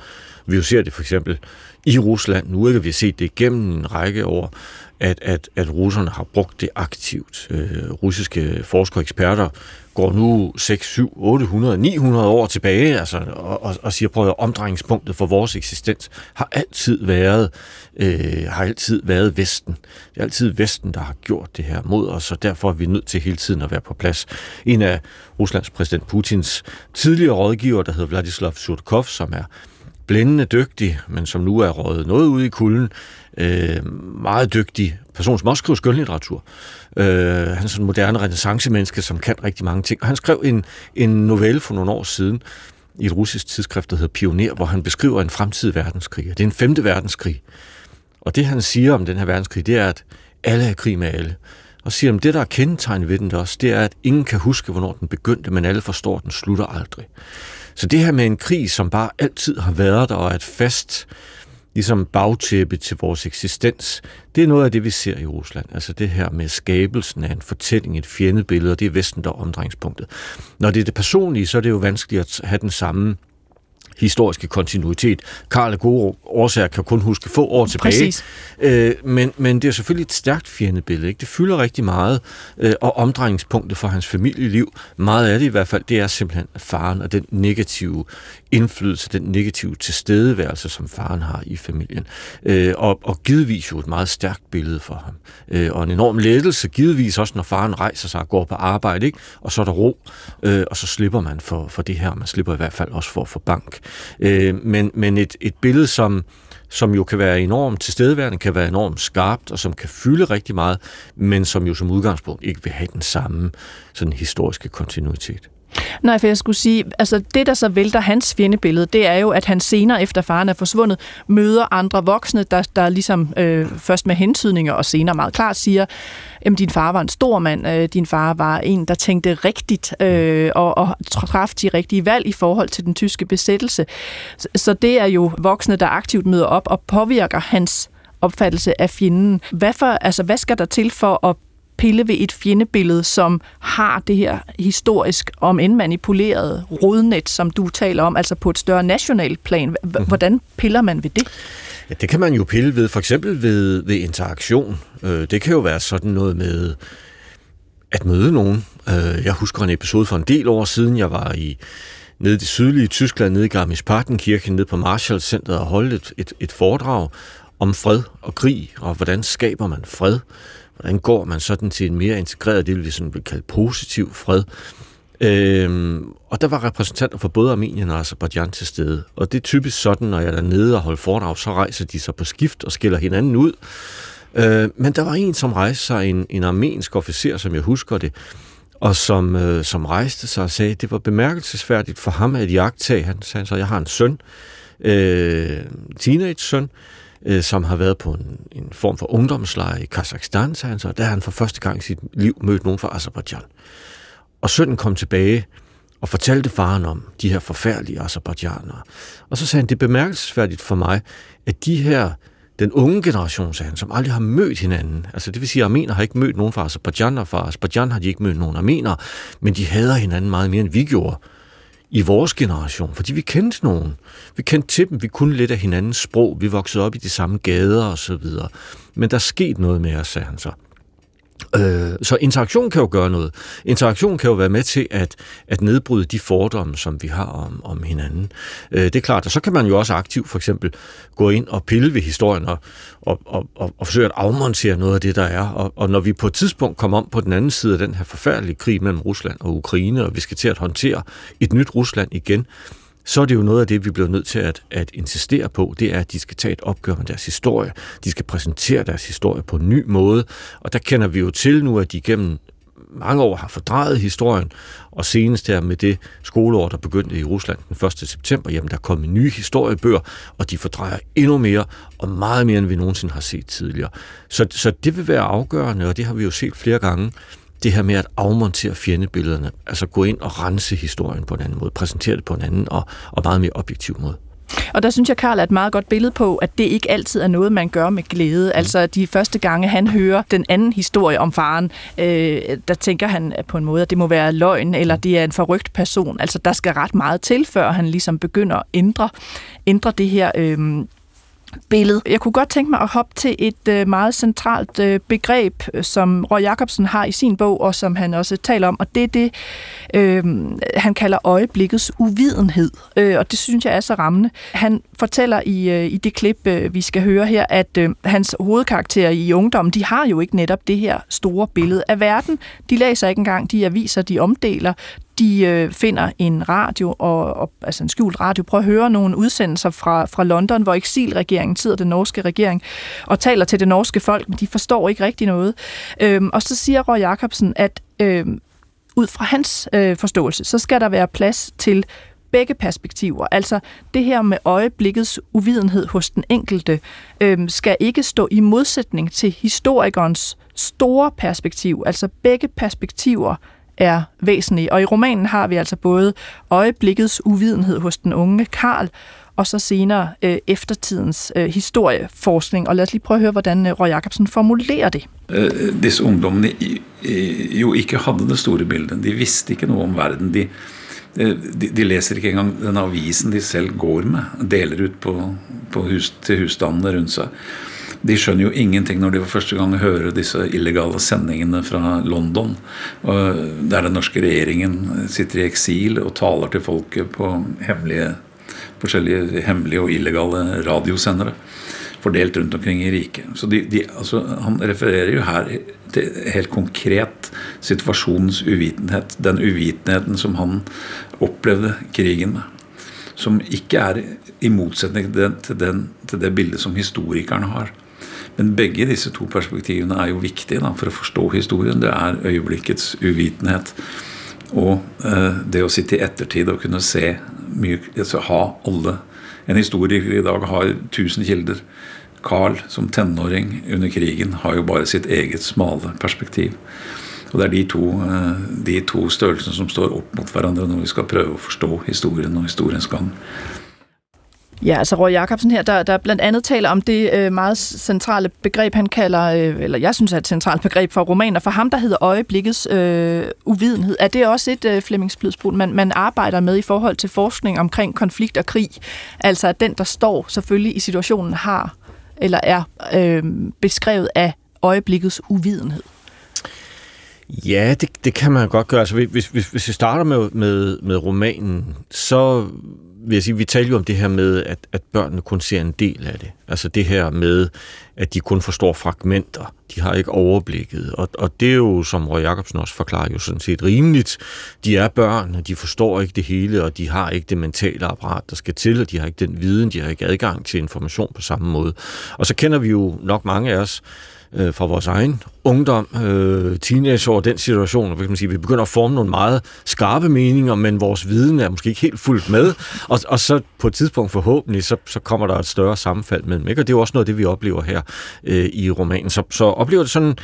vi jo ser det for eksempel i Rusland nu, ikke? Vi har set det igennem en række år, at, at, at russerne har brugt det aktivt. Øh, russiske forskere og eksperter går nu 6, 7, 800, 900 år tilbage altså, og, og, og siger, prøv at omdrejningspunktet for vores eksistens har altid været øh, har altid været Vesten. Det er altid Vesten, der har gjort det her mod os, og derfor er vi nødt til hele tiden at være på plads. En af Ruslands præsident Putins tidligere rådgiver, der hedder Vladislav Surkov, som er blændende dygtig, men som nu er røget noget ud i kulden, øh, meget dygtig person, som også skriver skønlitteratur. Øh, han er sådan en moderne renaissance-menneske, som kan rigtig mange ting. Og han skrev en, en novelle for nogle år siden i et russisk tidsskrift, der hedder Pioner, hvor han beskriver en fremtidig verdenskrig. Det er en femte verdenskrig. Og det, han siger om den her verdenskrig, det er, at alle er krig med alle. Og siger, at det, der er kendetegnet ved den også, det er, at ingen kan huske, hvornår den begyndte, men alle forstår, at den slutter aldrig. Så det her med en krig, som bare altid har været der, og er et fast ligesom bagtæppe til vores eksistens, det er noget af det, vi ser i Rusland. Altså det her med skabelsen af en fortælling, et fjendebillede, og det er Vesten, der er omdrejningspunktet. Når det er det personlige, så er det jo vanskeligt at have den samme historiske kontinuitet. Karl af gode årsager kan kun huske få år tilbage. Præcis. Øh, men, men det er selvfølgelig et stærkt fjendebillede. Ikke? Det fylder rigtig meget, øh, og omdrejningspunktet for hans familieliv, meget af det i hvert fald, det er simpelthen faren og den negative indflydelse, den negative tilstedeværelse, som faren har i familien. Øh, og, og givetvis jo et meget stærkt billede for ham. Øh, og en enorm lettelse, givetvis også, når faren rejser sig og går på arbejde, ikke? og så er der ro, øh, og så slipper man for, for det her. Man slipper i hvert fald også for at få bank. Øh, men men et, et billede, som som jo kan være enormt tilstedeværende, kan være enormt skarpt, og som kan fylde rigtig meget, men som jo som udgangspunkt ikke vil have den samme sådan historiske kontinuitet. Nej, for jeg skulle sige, altså det, der så vælter hans fjendebillede, det er jo, at han senere, efter faren er forsvundet, møder andre voksne, der, der ligesom øh, først med hentydninger og senere meget klart siger, jamen din far var en stor mand, øh, din far var en, der tænkte rigtigt øh, og, og traf de rigtige valg i forhold til den tyske besættelse. Så, så det er jo voksne, der aktivt møder op og påvirker hans opfattelse af fjenden. Hvad, for, altså, hvad skal der til for at pille ved et fjendebillede, som har det her historisk, om end manipuleret rodnet, som du taler om, altså på et større nationalt plan. Mhm. Hvordan piller man ved det? Ja, det kan man jo pille ved, for eksempel ved, ved interaktion. Øh, det kan jo være sådan noget med at møde nogen. Øh, jeg husker en episode for en del år siden, jeg var i nede i det sydlige Tyskland, nede i Garmisch-Partenkirchen, nede på Marshall-centret og holdt et, et, et foredrag om fred og krig, og hvordan skaber man fred. Hvordan går man sådan til en mere integreret, det vil vi sådan vil kalde positiv fred? Øhm, og der var repræsentanter for både Armenien og Azerbaijan til stede. Og det er typisk sådan, når jeg er dernede og holder foredrag, så rejser de sig på skift og skiller hinanden ud. Øh, men der var en, som rejste sig, en, en armensk officer, som jeg husker det, og som, øh, som rejste sig og sagde, at det var bemærkelsesværdigt for ham at jagtage. Han sagde så, jeg har en søn, øh, teenage-søn, øh, som har været på en, en form for ungdomslejr i Kazakhstan, sagde han så. Der har han for første gang i sit liv mødt nogen fra Azerbaijan. Og sønnen kom tilbage og fortalte faren om de her forfærdelige azerbaijanere. Og så sagde han, det er bemærkelsesværdigt for mig, at de her, den unge generation, sagde han, som aldrig har mødt hinanden, altså det vil sige, at armener har ikke mødt nogen fra Azerbaijan, og fra Azerbaijan har de ikke mødt nogen armener, men de hader hinanden meget mere, end vi gjorde i vores generation, fordi vi kendte nogen. Vi kendte til dem, vi kunne lidt af hinandens sprog, vi voksede op i de samme gader og så videre. Men der skete noget med os, sagde han så. Øh, så interaktion kan jo gøre noget. Interaktion kan jo være med til at, at nedbryde de fordomme, som vi har om, om hinanden. Øh, det er klart, og så kan man jo også aktivt for eksempel gå ind og pille ved historien og, og, og, og, og forsøge at afmontere noget af det, der er. Og, og når vi på et tidspunkt kommer om på den anden side af den her forfærdelige krig mellem Rusland og Ukraine, og vi skal til at håndtere et nyt Rusland igen, så er det jo noget af det, vi bliver nødt til at, at insistere på, det er, at de skal tage et opgør med deres historie. De skal præsentere deres historie på en ny måde, og der kender vi jo til nu, at de gennem mange år har fordrejet historien, og senest her med det skoleår, der begyndte i Rusland den 1. september, jamen der kom nye historiebøger, og de fordrejer endnu mere, og meget mere, end vi nogensinde har set tidligere. Så, så det vil være afgørende, og det har vi jo set flere gange, det her med at afmontere fjendebillederne, altså gå ind og rense historien på en anden måde, præsentere det på en anden og, og meget mere objektiv måde. Og der synes jeg, Karl er et meget godt billede på, at det ikke altid er noget, man gør med glæde. Mm. Altså de første gange, han hører den anden historie om faren, øh, der tænker han på en måde, at det må være løgn, eller det er en forrygt person. Altså der skal ret meget til, før han ligesom begynder at ændre, ændre det her øh, billede. Jeg kunne godt tænke mig at hoppe til et øh, meget centralt øh, begreb, øh, som Roy Jacobsen har i sin bog, og som han også taler om, og det er det, øh, han kalder øjeblikkets uvidenhed. Øh, og det synes jeg er så rammende. Han fortæller i, øh, i det klip, øh, vi skal høre her, at øh, hans hovedkarakterer i ungdommen, de har jo ikke netop det her store billede af verden. De læser ikke engang de aviser, de omdeler de øh, finder en radio, og, og, altså en skjult radio, prøver at høre nogle udsendelser fra, fra London, hvor eksilregeringen sidder, den norske regering, og taler til det norske folk, men de forstår ikke rigtig noget. Øhm, og så siger Roy Jacobsen, at øhm, ud fra hans øh, forståelse, så skal der være plads til begge perspektiver. Altså det her med øjeblikkets uvidenhed hos den enkelte øhm, skal ikke stå i modsætning til historikerens store perspektiv. Altså begge perspektiver er væsentlige. Og i romanen har vi altså både øjeblikkets uvidenhed hos den unge Karl, og så senere øh, eftertidens øh, historieforskning. Og lad os lige prøve at høre, hvordan øh, Roy Jacobsen formulerer det. Uh, disse ungdommene jo ikke havde det store billedet. De vidste ikke noget om verden. De, øh, de, de læser ikke engang den avisen de selv går med, deler ut på, på hus, til husstandene rundt sig. De skjønner jo ingenting når de for første gang hører disse illegale sendingene fra London, der den norske regjeringen sitter i eksil og taler til folket på hemmelige, forskjellige hemmelige og illegale radiosendere fordelt rundt omkring i riket. Så de, de, altså, Han refererer jo her til helt konkret situasjonens uvitenhet. Den uvitenheten som han opplevde krigen med. Som ikke er i motsetning til, den, til, den, til det bildet som historikerne har. Men begge disse to perspektivene er jo viktige da, for å forstå historien. Det er øyeblikkets uvitenhet og eh, det å sitte i ettertid og kunne se mye, altså ha alle En historiker i dag har 1000 kilder. Carl som tenåring under krigen har jo bare sitt eget smale perspektiv. Og Det er de to, eh, de to størrelsene som står opp mot hverandre når vi skal prøve å forstå historien og historiens gang. Ja, altså Roy Jacobsen her, der, der blandt andet taler om det øh, meget centrale begreb, han kalder, øh, eller jeg synes er et centralt begreb for romaner, for ham, der hedder øjeblikkets øh, uvidenhed. Er det også et øh, Flemmings man, man arbejder med i forhold til forskning omkring konflikt og krig? Altså at den, der står selvfølgelig i situationen, har eller er øh, beskrevet af øjeblikkets uvidenhed? Ja, det, det kan man godt gøre. Altså, hvis, hvis, hvis vi starter med, med, med romanen, så vil jeg sige, vi taler jo om det her med, at, at børnene kun ser en del af det. Altså det her med, at de kun forstår fragmenter. De har ikke overblikket. Og, og det er jo, som Røg Jacobsen også forklarer, jo sådan set rimeligt. De er børn, og de forstår ikke det hele, og de har ikke det mentale apparat, der skal til, og de har ikke den viden, de har ikke adgang til information på samme måde. Og så kender vi jo nok mange af os, øh, fra vores egen ungdom, øh, teenageår, den situation, hvor man sige, vi begynder at forme nogle meget skarpe meninger, men vores viden er måske ikke helt fuldt med, og, og så på et tidspunkt forhåbentlig, så, så kommer der et større sammenfald mellem, ikke? og det er jo også noget af det, vi oplever her øh, i romanen. Så, så oplever det sådan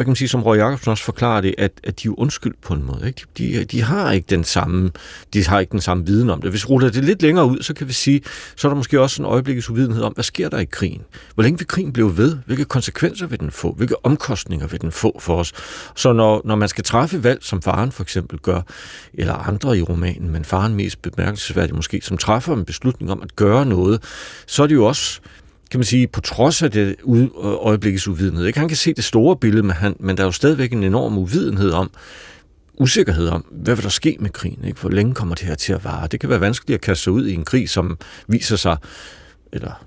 hvad kan man sige, som Roy Jacobsen også forklarer det, at, at de er undskyld på en måde. Ikke? De, de, de, har ikke den samme, de har ikke den samme viden om det. Hvis vi ruller det lidt længere ud, så kan vi sige, så er der måske også en øjeblikkes uvidenhed om, hvad sker der i krigen? Hvor længe vil krigen blive ved? Hvilke konsekvenser vil den få? Hvilke omkostninger vil den få for os? Så når, når man skal træffe valg, som faren for eksempel gør, eller andre i romanen, men faren mest bemærkelsesværdigt måske, som træffer en beslutning om at gøre noget, så er det jo også kan man sige, på trods af det øjeblikkets uvidenhed. Ikke? Han kan se det store billede, men, han, men der er jo stadigvæk en enorm uvidenhed om, usikkerhed om, hvad vil der ske med krigen? Ikke? Hvor længe kommer det her til at vare? Det kan være vanskeligt at kaste sig ud i en krig, som viser sig, eller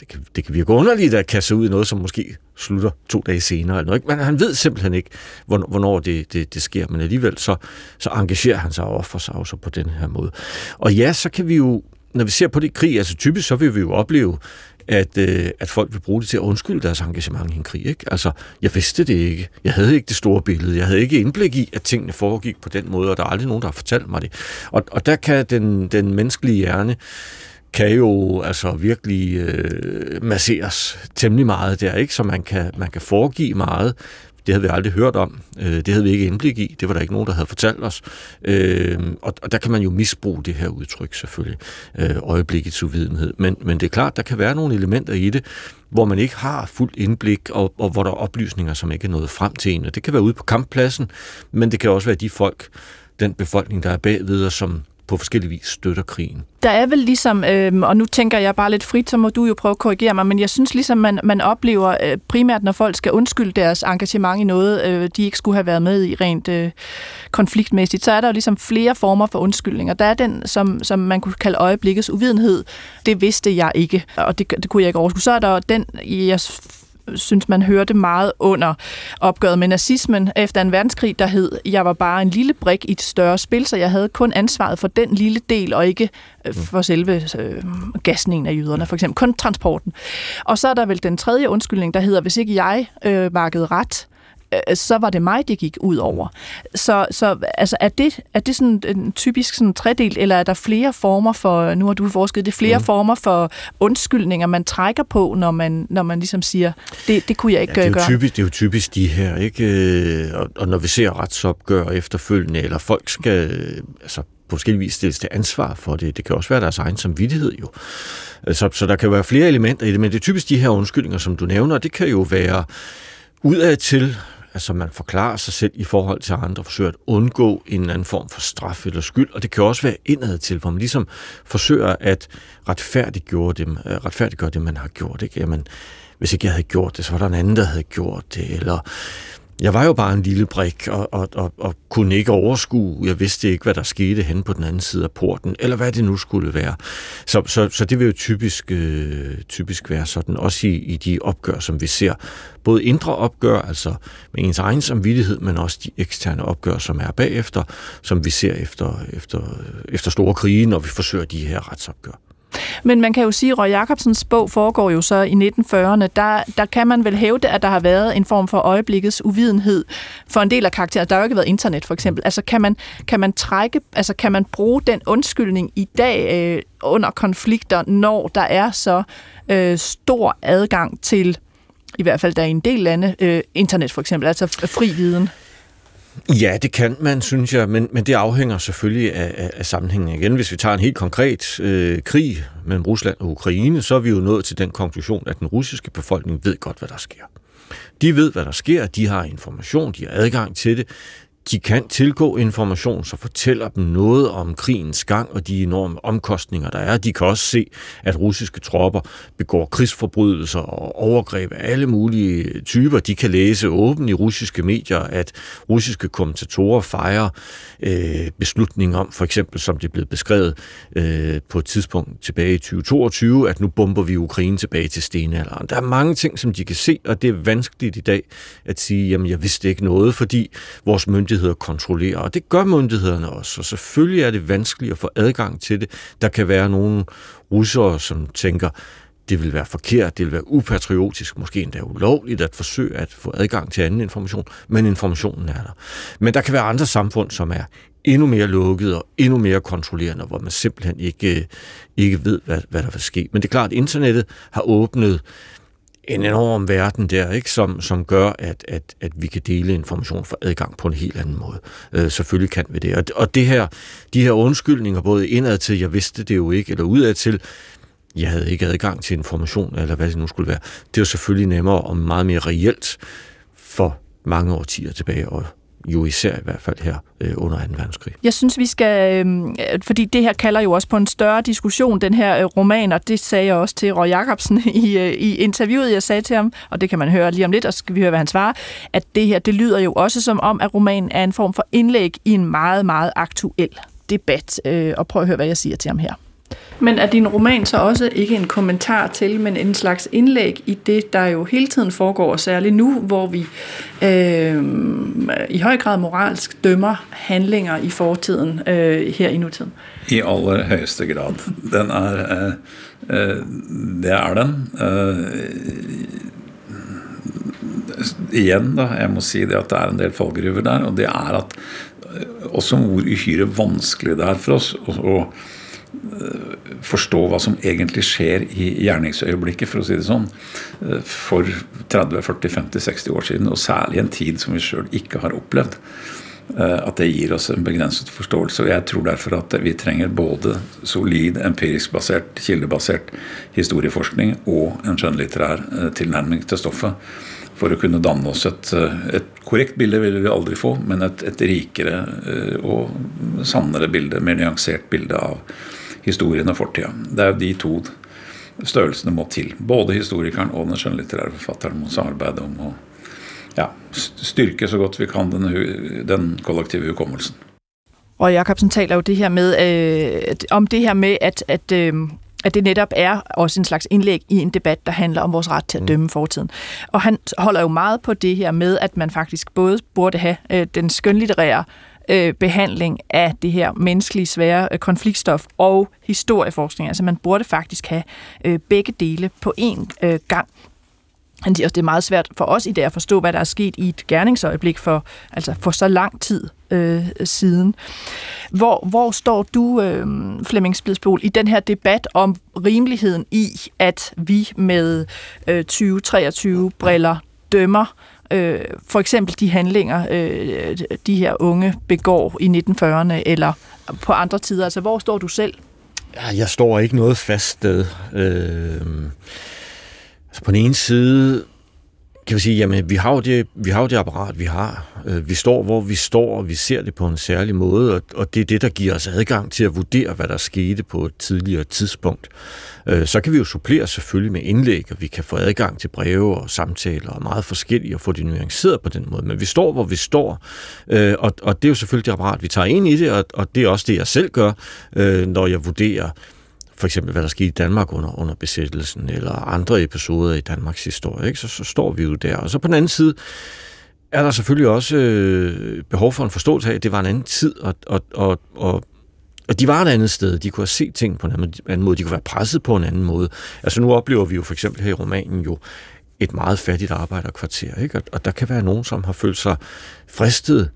det kan, det kan virke underligt at kaste sig ud i noget, som måske slutter to dage senere. Eller noget, ikke? Men han ved simpelthen ikke, hvornår det, det, det sker. Men alligevel så, så engagerer han sig og for sig også på den her måde. Og ja, så kan vi jo, når vi ser på det krig, altså typisk så vil vi jo opleve at, øh, at folk vil bruge det til at undskylde deres engagement i en krig. Ikke? Altså, jeg vidste det ikke. Jeg havde ikke det store billede. Jeg havde ikke indblik i, at tingene foregik på den måde, og der er aldrig nogen, der har fortalt mig det. Og, og der kan den, den menneskelige hjerne kan jo altså virkelig øh, masseres temmelig meget der, ikke? Så man kan, man kan foregive meget, det havde vi aldrig hørt om. Øh, det havde vi ikke indblik i. Det var der ikke nogen, der havde fortalt os. Øh, og og der kan man jo misbruge det her udtryk selvfølgelig. Øh, øjeblikkets uvidenhed. Men, men det er klart, der kan være nogle elementer i det, hvor man ikke har fuldt indblik, og, og hvor der er oplysninger, som ikke er nået frem til en. Og det kan være ude på kamppladsen, men det kan også være de folk, den befolkning, der er bagved, og som på forskellige vis støtter krigen. Der er vel ligesom, øh, og nu tænker jeg bare lidt frit, så må du jo prøve at korrigere mig, men jeg synes ligesom, man, man oplever øh, primært, når folk skal undskylde deres engagement i noget, øh, de ikke skulle have været med i rent øh, konfliktmæssigt, så er der jo ligesom flere former for undskyldninger. Der er den, som, som man kunne kalde øjeblikkets uvidenhed. Det vidste jeg ikke, og det, det kunne jeg ikke overskue. Så er der den, jeg synes, man hørte meget under opgøret med nazismen efter en verdenskrig, der hed, jeg var bare en lille brik i et større spil, så jeg havde kun ansvaret for den lille del, og ikke øh, mm. for selve øh, gasningen af jøderne, for eksempel kun transporten. Og så er der vel den tredje undskyldning, der hedder, hvis ikke jeg øh, markede ret, så var det mig, det gik ud over. Så, så altså, er, det, er det sådan en typisk sådan tredel, eller er der flere former for, nu har du forsket det, flere mm. former for undskyldninger, man trækker på, når man, når man ligesom siger, det, det kunne jeg ikke ja, det er gøre? Typisk, det er jo typisk de her, ikke? Øh, og, og når vi ser retsopgør efterfølgende, eller folk skal altså, på forskellige vis stilles til ansvar for det. Det kan også være deres egen samvittighed jo. Så, så der kan være flere elementer i det, men det er typisk de her undskyldninger, som du nævner, det kan jo være udad til Altså man forklarer sig selv i forhold til andre, forsøger at undgå en eller anden form for straf eller skyld, og det kan også være indad til, hvor man ligesom forsøger at retfærdiggøre det, øh, retfærdiggøre det man har gjort. Ikke? Jamen, hvis ikke jeg havde gjort det, så var der en anden, der havde gjort det, eller jeg var jo bare en lille brik og, og, og, og kunne ikke overskue. Jeg vidste ikke, hvad der skete hen på den anden side af porten, eller hvad det nu skulle være. Så, så, så det vil jo typisk, øh, typisk være sådan, også i, i de opgør, som vi ser. Både indre opgør, altså med ens egen samvittighed, men også de eksterne opgør, som er bagefter, som vi ser efter, efter, efter store krige, når vi forsøger de her retsopgør. Men man kan jo sige, at Roy Jacobsens bog foregår jo så i 1940'erne. Der, der kan man vel hævde, at der har været en form for øjeblikkets uvidenhed for en del af karakteren. Der har jo ikke været internet, for eksempel. Altså kan man, kan man trække, altså kan man bruge den undskyldning i dag øh, under konflikter, når der er så øh, stor adgang til i hvert fald der er en del lande, øh, internet for eksempel, altså fri viden? Ja, det kan man, synes jeg, men, men det afhænger selvfølgelig af, af, af sammenhængen igen. Hvis vi tager en helt konkret øh, krig mellem Rusland og Ukraine, så er vi jo nået til den konklusion, at den russiske befolkning ved godt, hvad der sker. De ved, hvad der sker, de har information, de har adgang til det, de kan tilgå information, så fortæller dem noget om krigens gang og de enorme omkostninger, der er. De kan også se, at russiske tropper begår krigsforbrydelser og overgreb af alle mulige typer. De kan læse åbent i russiske medier, at russiske kommentatorer fejrer øh, beslutninger om, for eksempel som det er blevet beskrevet øh, på et tidspunkt tilbage i 2022, at nu bomber vi Ukraine tilbage til stenalderen. Der er mange ting, som de kan se, og det er vanskeligt i dag at sige, jamen jeg vidste ikke noget, fordi vores myndigheder myndigheder kontrollerer, og det gør myndighederne også, og selvfølgelig er det vanskeligt at få adgang til det. Der kan være nogle russere, som tænker, det vil være forkert, det vil være upatriotisk, måske endda ulovligt at forsøge at få adgang til anden information, men informationen er der. Men der kan være andre samfund, som er endnu mere lukket og endnu mere kontrollerende, hvor man simpelthen ikke, øh, ikke ved, hvad, hvad der vil ske. Men det er klart, at internettet har åbnet en enorm verden der, ikke, som, som gør, at, at, at vi kan dele information for adgang på en helt anden måde. Øh, selvfølgelig kan vi det. Og, og det her, de her undskyldninger, både indad til, jeg vidste det jo ikke, eller udad til, jeg havde ikke adgang til information, eller hvad det nu skulle være, det var selvfølgelig nemmere og meget mere reelt for mange årtier tilbage og jo især i hvert fald her øh, under 2. verdenskrig. Jeg synes, vi skal, øh, fordi det her kalder jo også på en større diskussion, den her øh, roman, og det sagde jeg også til Roy Jacobsen i, øh, i interviewet, jeg sagde til ham, og det kan man høre lige om lidt, og så skal vi høre, hvad han svarer, at det her, det lyder jo også som om, at romanen er en form for indlæg i en meget, meget aktuel debat. Øh, og prøv at høre, hvad jeg siger til ham her. Men er din roman så også ikke en kommentar til, men en slags indlæg i det, der jo hele tiden foregår, særligt nu, hvor vi øh, i høj grad moralsk dømmer handlinger i fortiden øh, her i nutiden? I allerhøjeste grad. Den er, øh, øh, det er den. Øh, igjen, da, jeg må si det at det er en del fallgruver der, og det er at øh, også hvor uhyre vanskelig det er for oss å Eh, forstå hva som egentlig skjer i gjerningsøyeblikket, for å si det sånn, eh, for 30, 40, 50, 60 år siden, og særlig en tid som vi sjøl ikke har opplevd. Eh, at det gir oss en begrenset forståelse. og Jeg tror derfor at vi trenger både solid, empirisk basert, kildebasert historieforskning og en skjønnlitterær tilnærming til stoffet for å kunne danne oss et, et korrekt bilde vil vi aldri få, men et, et rikere og sannere bilde, mer nyansert bilde av historien og fortida. Det er jo de to størrelsene må til. Både historikeren og den skjønnlitterære forfatteren må samarbeide om å ja, styrke så godt vi kan den, den kollektive hukommelsen. Og Jacobsen taler jo det her med, øh, om det her med, at, at, øh, at det netop er også en slags indlæg i en debat, der handler om vores ret til at dømme fortiden. Og han holder jo meget på det her med, at man faktisk både burde have øh, den skønlitterære øh, behandling af det her menneskelige svære øh, konfliktstof og historieforskning. Altså man burde faktisk have øh, begge dele på én øh, gang. Han siger også, det er meget svært for os i dag at forstå, hvad der er sket i et gerningsøjeblik for, altså for så lang tid øh, siden. Hvor, hvor står du, øh, Flemming Spidsbol, i den her debat om rimeligheden i, at vi med øh, 2023-briller dømmer øh, for eksempel de handlinger, øh, de her unge begår i 1940'erne, eller på andre tider? Altså, hvor står du selv? Ja, jeg står ikke noget fast sted. Øh, altså på den ene side kan vi sige, jamen vi har jo det, vi har jo det apparat, vi har. Øh, vi står, hvor vi står, og vi ser det på en særlig måde, og, og det er det, der giver os adgang til at vurdere, hvad der skete på et tidligere tidspunkt. Øh, så kan vi jo supplere selvfølgelig med indlæg, og vi kan få adgang til breve og samtaler og meget forskellige, og få det nuanceret på den måde. Men vi står, hvor vi står, øh, og, og det er jo selvfølgelig det apparat, vi tager ind i det, og, og det er også det, jeg selv gør, når jeg vurderer, for eksempel hvad der skete i Danmark under, under besættelsen, eller andre episoder i Danmarks historie, ikke? Så, så står vi jo der. Og så på den anden side er der selvfølgelig også øh, behov for en forståelse af, at det var en anden tid, og, og, og, og og de var et andet sted. De kunne have set ting på en anden måde. De kunne være presset på en anden måde. Altså nu oplever vi jo for eksempel her i romanen jo et meget fattigt arbejderkvarter. Ikke? Og der kan være nogen, som har følt sig fristet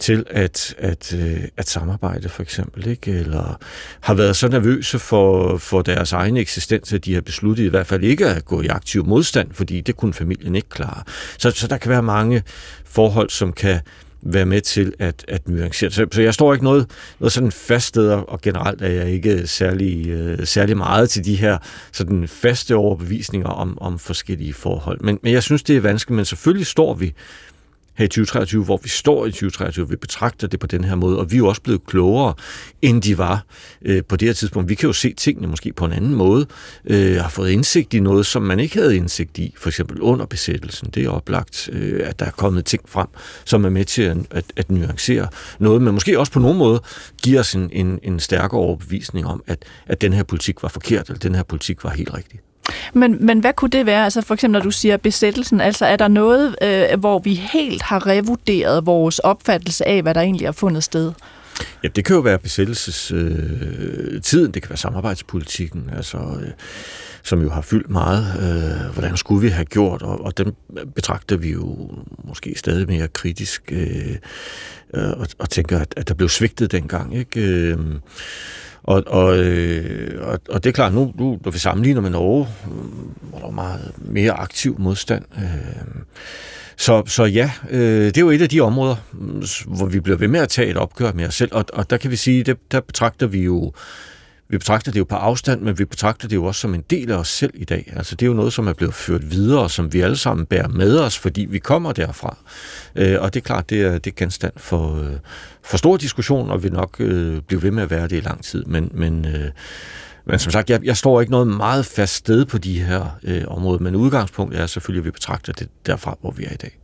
til at, at, øh, at samarbejde, for eksempel, ikke? eller har været så nervøse for, for deres egen eksistens, at de har besluttet i hvert fald ikke at gå i aktiv modstand, fordi det kunne familien ikke klare. Så, så der kan være mange forhold, som kan være med til at, at nuancere. Så, så jeg står ikke noget, noget sådan fast sted, og generelt er jeg ikke særlig, øh, særlig meget til de her sådan faste overbevisninger om, om forskellige forhold. Men, men jeg synes, det er vanskeligt, men selvfølgelig står vi her i 2023, hvor vi står i 2023, vi betragter det på den her måde, og vi er jo også blevet klogere, end de var øh, på det her tidspunkt. Vi kan jo se tingene måske på en anden måde, øh, har fået indsigt i noget, som man ikke havde indsigt i, for eksempel under besættelsen. Det er oplagt, øh, at der er kommet ting frem, som er med til at, at, at nuancere noget, men måske også på nogen måde giver os en, en, en stærkere overbevisning om, at, at den her politik var forkert, eller den her politik var helt rigtig. Men, men hvad kunne det være? Altså for eksempel, når du siger besættelsen, altså er der noget, øh, hvor vi helt har revurderet vores opfattelse af, hvad der egentlig har fundet sted? Ja, det kan jo være besættelsestiden, øh, det kan være samarbejdspolitikken, altså, øh, som jo har fyldt meget. Øh, hvordan skulle vi have gjort, og, og den betragter vi jo måske stadig mere kritisk, øh, øh, og, og tænker, at, at der blev svigtet dengang. Ikke? Øh, og, og, øh, og, og det er klart, nu, nu når vi sammenligner med Norge, øh, hvor der er meget mere aktiv modstand. Øh, så, så ja, øh, det er jo et af de områder, mm, hvor vi bliver ved med at tage et opgør med os selv, og, og der kan vi sige, det, der betragter vi jo vi betragter det jo på afstand, men vi betragter det jo også som en del af os selv i dag. Altså det er jo noget, som er blevet ført videre, som vi alle sammen bærer med os, fordi vi kommer derfra. Øh, og det er klart, det er, det er genstand for, øh, for stor diskussion, og vil nok øh, blive ved med at være det i lang tid. Men, men, øh, men som sagt, jeg, jeg står ikke noget meget fast sted på de her øh, områder, men udgangspunktet er selvfølgelig, at vi betragter det derfra, hvor vi er i dag.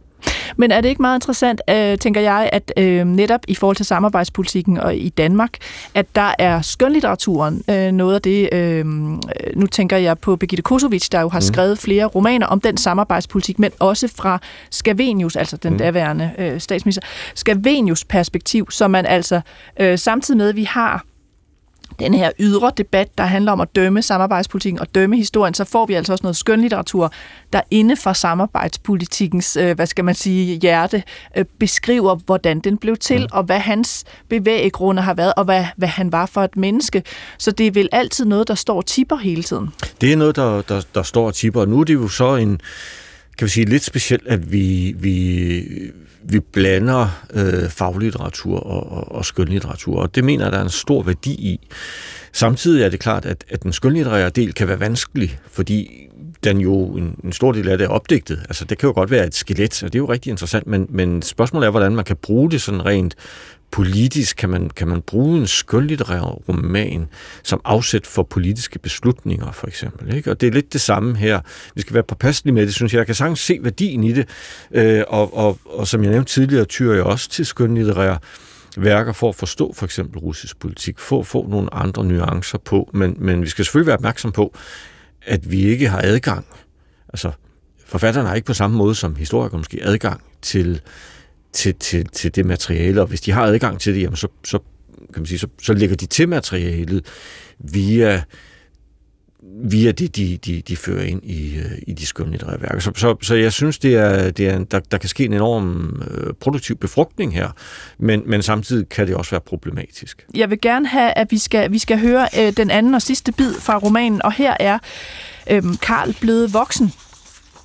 Men er det ikke meget interessant, øh, tænker jeg, at øh, netop i forhold til samarbejdspolitikken og i Danmark, at der er skønlitteraturen øh, noget af det, øh, nu tænker jeg på Birgitte Kosovic, der jo har mm. skrevet flere romaner om den samarbejdspolitik, men også fra Scavenius, altså den mm. daværende øh, statsminister, Scavenius perspektiv, så man altså øh, samtidig med, at vi har den her ydre debat, der handler om at dømme samarbejdspolitikken og dømme historien, så får vi altså også noget skønlitteratur, der inde for samarbejdspolitikkens, øh, hvad skal man sige, hjerte, øh, beskriver, hvordan den blev til, mm. og hvad hans bevæggrunde har været, og hvad, hvad han var for et menneske. Så det er vel altid noget, der står tipper hele tiden. Det er noget, der, der, der står og tipper, og nu er det jo så en, kan vi sige, lidt specielt, at vi, vi, vi blander øh, faglitteratur og, og, og skønlitteratur, og det mener jeg, der er en stor værdi i. Samtidig er det klart, at, at den skønlitterære del kan være vanskelig, fordi den jo en, en stor del af det er opdigtet. Altså, det kan jo godt være et skelet, og det er jo rigtig interessant, men, men spørgsmålet er, hvordan man kan bruge det sådan rent politisk kan man, kan man bruge en skønlitterær roman som afsæt for politiske beslutninger, for eksempel. Ikke? Og det er lidt det samme her. Vi skal være påpasselige med det, synes jeg. Jeg kan sagtens se værdien i det, øh, og, og, og som jeg nævnte tidligere, tyrer jeg også til skønlitterære værker for at forstå for eksempel russisk politik, for at få nogle andre nuancer på, men, men vi skal selvfølgelig være opmærksom på, at vi ikke har adgang. Altså, forfatterne har ikke på samme måde som historikere måske adgang til til, til, til det materiale, og hvis de har adgang til det, jamen så, så, kan man sige, så, så lægger de til materialet via via det, de, de, de fører ind i, øh, i de skønlitterære værker. Så, så, så jeg synes, det er, det er, der, der kan ske en enorm øh, produktiv befrugtning her, men, men samtidig kan det også være problematisk. Jeg vil gerne have, at vi skal, vi skal høre øh, den anden og sidste bid fra romanen, og her er øh, Karl blevet voksen,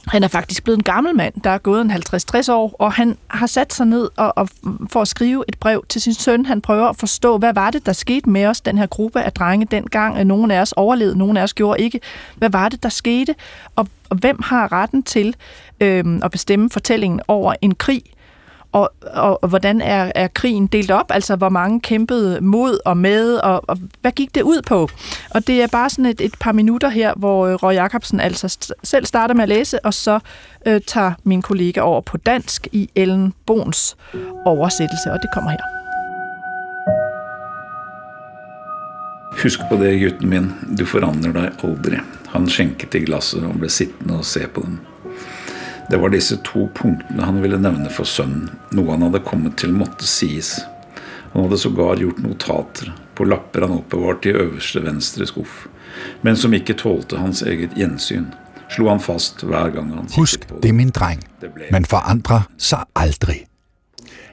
han er faktisk blevet en gammel mand, der er gået en 50-60 år, og han har sat sig ned og, og for at skrive et brev til sin søn. Han prøver at forstå, hvad var det, der skete med os, den her gruppe af drenge dengang. Nogle af os overlevede, nogle af os gjorde ikke. Hvad var det, der skete? Og, og hvem har retten til øh, at bestemme fortællingen over en krig, og, og, og hvordan er, er krigen delt op? Altså, hvor mange kæmpede mod og med, og, og hvad gik det ud på? Og det er bare sådan et, et par minutter her, hvor øh, Roy Jacobsen altså selv starter med at læse, og så øh, tager min kollega over på dansk i Ellen Bons oversættelse, og det kommer her. Husk på det, gutten min. Du forandrer dig aldrig. Han skjenket i glasset og ble sittende og se på dem. Det var disse to punktene han ville nevne for sønnen, noe han hadde kommet til måtte sies. Han hadde sågar gjort notater på lapper han oppbevarte i øverste venstre skuff, men som ikke tålte hans eget gjensyn, slo han fast hver gang han Husk, det er min dreng. Man forandrer sig aldrig.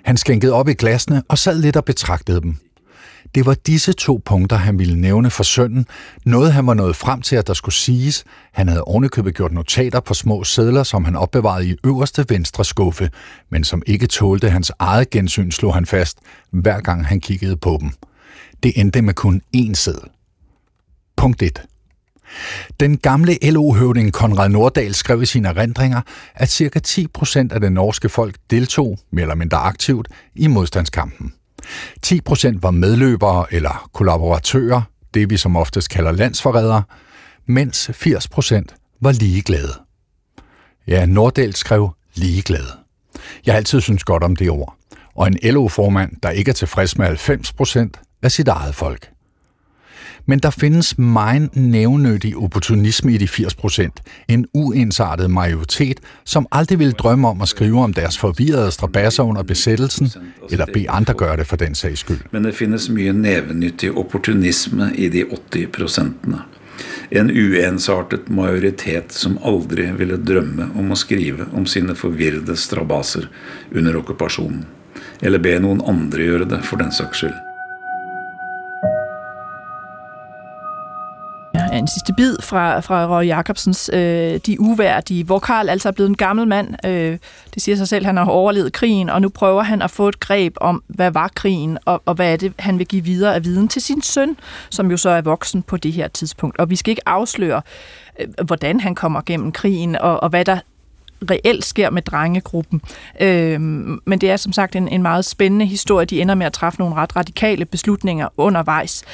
Han skænkede op i glasene og sad lidt og betragtede dem. Det var disse to punkter, han ville nævne for sønnen, noget han var nået frem til, at der skulle siges. Han havde ovenikøbet gjort notater på små sædler, som han opbevarede i øverste venstre skuffe, men som ikke tålte hans eget gensyn, slog han fast, hver gang han kiggede på dem. Det endte med kun én sædel. Punkt 1. Den gamle LO-høvding Konrad Nordahl skrev i sine erindringer, at ca. 10% af det norske folk deltog, mere eller mindre aktivt, i modstandskampen. 10% var medløbere eller kollaboratører, det vi som oftest kalder landsforrædere, mens 80% var ligeglade. Ja, Norddal skrev ligeglade. Jeg har altid synes godt om det ord. Og en LO-formand, der ikke er tilfreds med 90% af sit eget folk. Men der findes meget nævnyttig opportunisme i de 80 procent. En uensartet majoritet, som aldrig vil drømme om at skrive om deres forvirrede strabasser under besættelsen, eller bede andre gøre det for den sags skyld. Men det findes mye nevenyttig opportunisme i de 80 procentene. En uensartet majoritet som aldri ville drømme om å skrive om sine forvirrede strabaser under okkupasjonen. Eller be noen andre gjøre det, for den saks skyld. En sidste bid fra, fra Røg Jacobsens øh, De Uværdige, hvor Karl altså er blevet en gammel mand. Øh, det siger sig selv, han har overlevet krigen, og nu prøver han at få et greb om, hvad var krigen, og, og hvad er det, han vil give videre af viden til sin søn, som jo så er voksen på det her tidspunkt. Og vi skal ikke afsløre, øh, hvordan han kommer gennem krigen, og, og hvad der reelt sker med drengegruppen. Øh, men det er som sagt en, en meget spændende historie. De ender med at træffe nogle ret radikale beslutninger undervejs.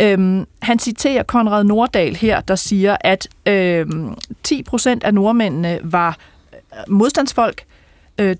Øh, han citerer Konrad Nordahl her, der siger, at øh, 10 procent af nordmændene var øh, modstandsfolk,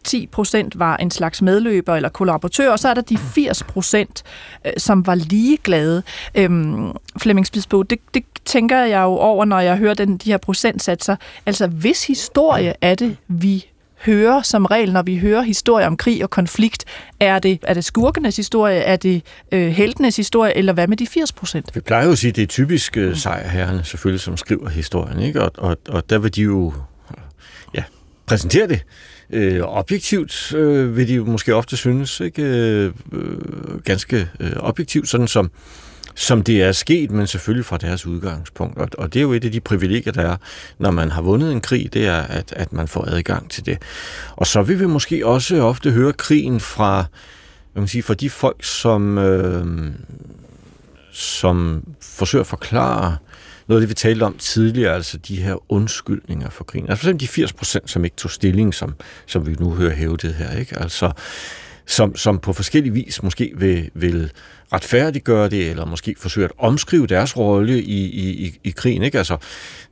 10 øh, procent var en slags medløber eller kollaboratør, og så er der de 80 procent, øh, som var ligeglade. Øhm, Flemming Spidsbo, det, det tænker jeg jo over, når jeg hører den, de her procentsatser. Altså, hvis historie er det, vi hører som regel, når vi hører historier om krig og konflikt? Er det, er det skurkenes historie, er det øh, heltenes historie, eller hvad med de 80 procent? Vi plejer jo at sige, at det er typisk øh, sejrherrerne selvfølgelig, som skriver historien, ikke? Og, og, og der vil de jo ja, præsentere det øh, objektivt, øh, vil de jo måske ofte synes, ikke? Øh, øh, ganske øh, objektivt, sådan som, som det er sket, men selvfølgelig fra deres udgangspunkt. Og, og det er jo et af de privilegier, der er, når man har vundet en krig, det er, at, at man får adgang til det. Og så vil vi måske også ofte høre krigen fra, jeg man sige, fra de folk, som, øh, som forsøger at forklare øh, noget af det, vi talte om tidligere, altså de her undskyldninger for krigen. Altså for de 80 procent, som ikke tog stilling, som, som vi nu hører hævdet her, ikke? Altså, som, som på forskellige vis måske vil, vil retfærdiggøre det, eller måske forsøge at omskrive deres rolle i, i, i krigen. Ikke? Altså,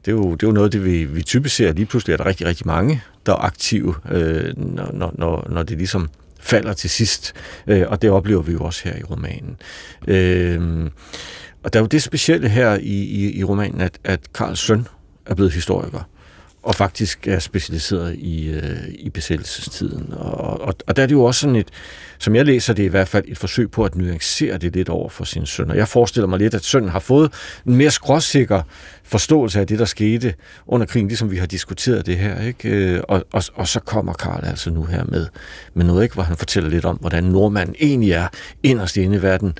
det, er jo, det er jo noget, det vi, vi typisk ser. Lige pludselig er der rigtig, rigtig mange, der er aktive, øh, når, når, når det ligesom falder til sidst. Øh, og det oplever vi jo også her i romanen. Øh, og der er jo det specielle her i, i, i romanen, at, at Karls søn er blevet historiker, og faktisk er specialiseret i, øh, i besættelsestiden. Og, og, og der er det jo også sådan et, som jeg læser det i hvert fald, et forsøg på at nuancere det lidt over for sin søn. Og jeg forestiller mig lidt, at sønnen har fået en mere skråsikker forståelse af det, der skete under krigen, ligesom vi har diskuteret det her. Ikke? Øh, og, og, og så kommer Karl altså nu her med, med noget, ikke, hvor han fortæller lidt om, hvordan nordmanden egentlig er inderst inde i verden,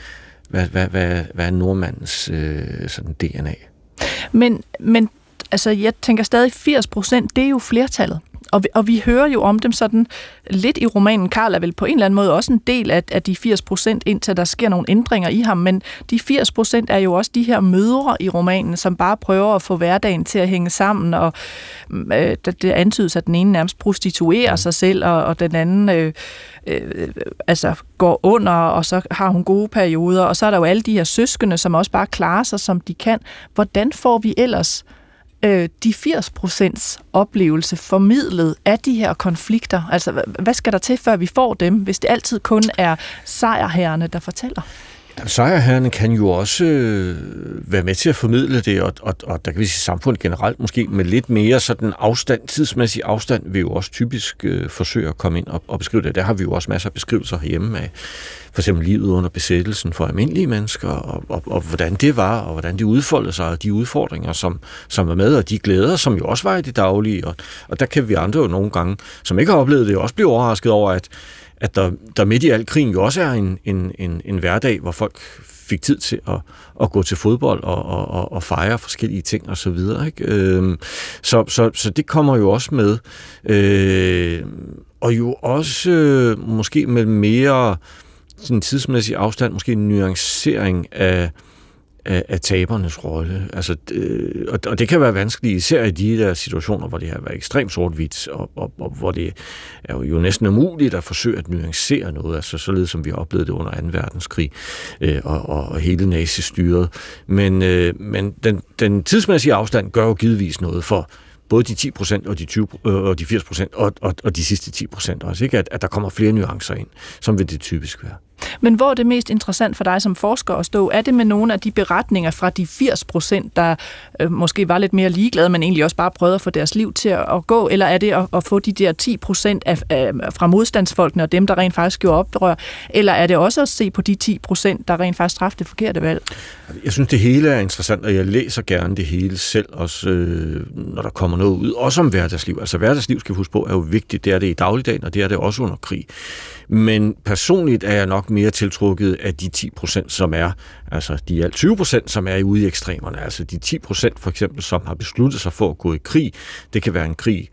hvad, hvad, hvad, hvad er nordmandens øh, sådan DNA? Men, men altså jeg tænker stadig 80 procent, det er jo flertallet. Og vi, og vi hører jo om dem sådan lidt i romanen. Karl er vel på en eller anden måde også en del af, af de 80 procent, indtil der sker nogle ændringer i ham. Men de 80 procent er jo også de her mødre i romanen, som bare prøver at få hverdagen til at hænge sammen. Og øh, det antydes, at den ene nærmest prostituerer sig selv, og, og den anden øh, øh, altså går under, og så har hun gode perioder. Og så er der jo alle de her søskende, som også bare klarer sig, som de kan. Hvordan får vi ellers øh, øh, de 80 procents oplevelse formidlet af de her konflikter? Altså, hvad skal der til, før vi får dem, hvis det altid kun er sejrherrene, der fortæller? Sejrherrene kan jo også øh, være med til at formidle det, og, og, og der kan vi sige samfundet generelt måske med lidt mere sådan afstand, tidsmæssig afstand, vil jo også typisk øh, forsøge at komme ind og, og beskrive det. Der har vi jo også masser af beskrivelser herhjemme af for eksempel livet under besættelsen for almindelige mennesker, og, og, og hvordan det var, og hvordan det udfoldede sig, og de udfordringer, som, som var med, og de glæder, som jo også var i det daglige. Og, og der kan vi andre jo nogle gange, som ikke har oplevet det, også blive overrasket over, at at der, der midt i al krigen jo også er en, en, en, en hverdag, hvor folk fik tid til at, at gå til fodbold og, og, og og fejre forskellige ting og så videre. Ikke? Øhm, så, så, så det kommer jo også med. Øh, og jo også øh, måske med mere sådan tidsmæssig afstand, måske en nuancering af, af, af tabernes rolle. Altså, øh, og, og det kan være vanskeligt, især i de der situationer, hvor det har været ekstremt sort-hvidt, og, og, og hvor det er jo, næsten umuligt at forsøge at nuancere noget, altså således som vi oplevede det under 2. verdenskrig øh, og, og, og hele nazistyret. Men, øh, men den, den tidsmæssige afstand gør jo givetvis noget for både de 10 procent og de, 20, øh, og de 80 procent og, og, og de sidste 10 procent også, ikke? At, at der kommer flere nuancer ind, som vil det typisk være. Men hvor er det mest interessant for dig som forsker at stå? Er det med nogle af de beretninger fra de 80 procent, der øh, måske var lidt mere ligeglade, men egentlig også bare prøvede at få deres liv til at, at gå? Eller er det at, at få de der 10 procent af, af, fra modstandsfolkene og dem, der rent faktisk gjorde oprør? Eller er det også at se på de 10 procent, der rent faktisk træffede det forkerte valg? Jeg synes, det hele er interessant, og jeg læser gerne det hele selv, også øh, når der kommer noget ud. Også om hverdagsliv. Altså hverdagsliv, skal vi huske på, er jo vigtigt. Det er det i dagligdagen, og det er det også under krig. Men personligt er jeg nok mere tiltrukket af de 10 procent, som er, altså de alt 20 procent, som er ude i ekstremerne. Altså de 10 procent for eksempel, som har besluttet sig for at gå i krig. Det kan være en krig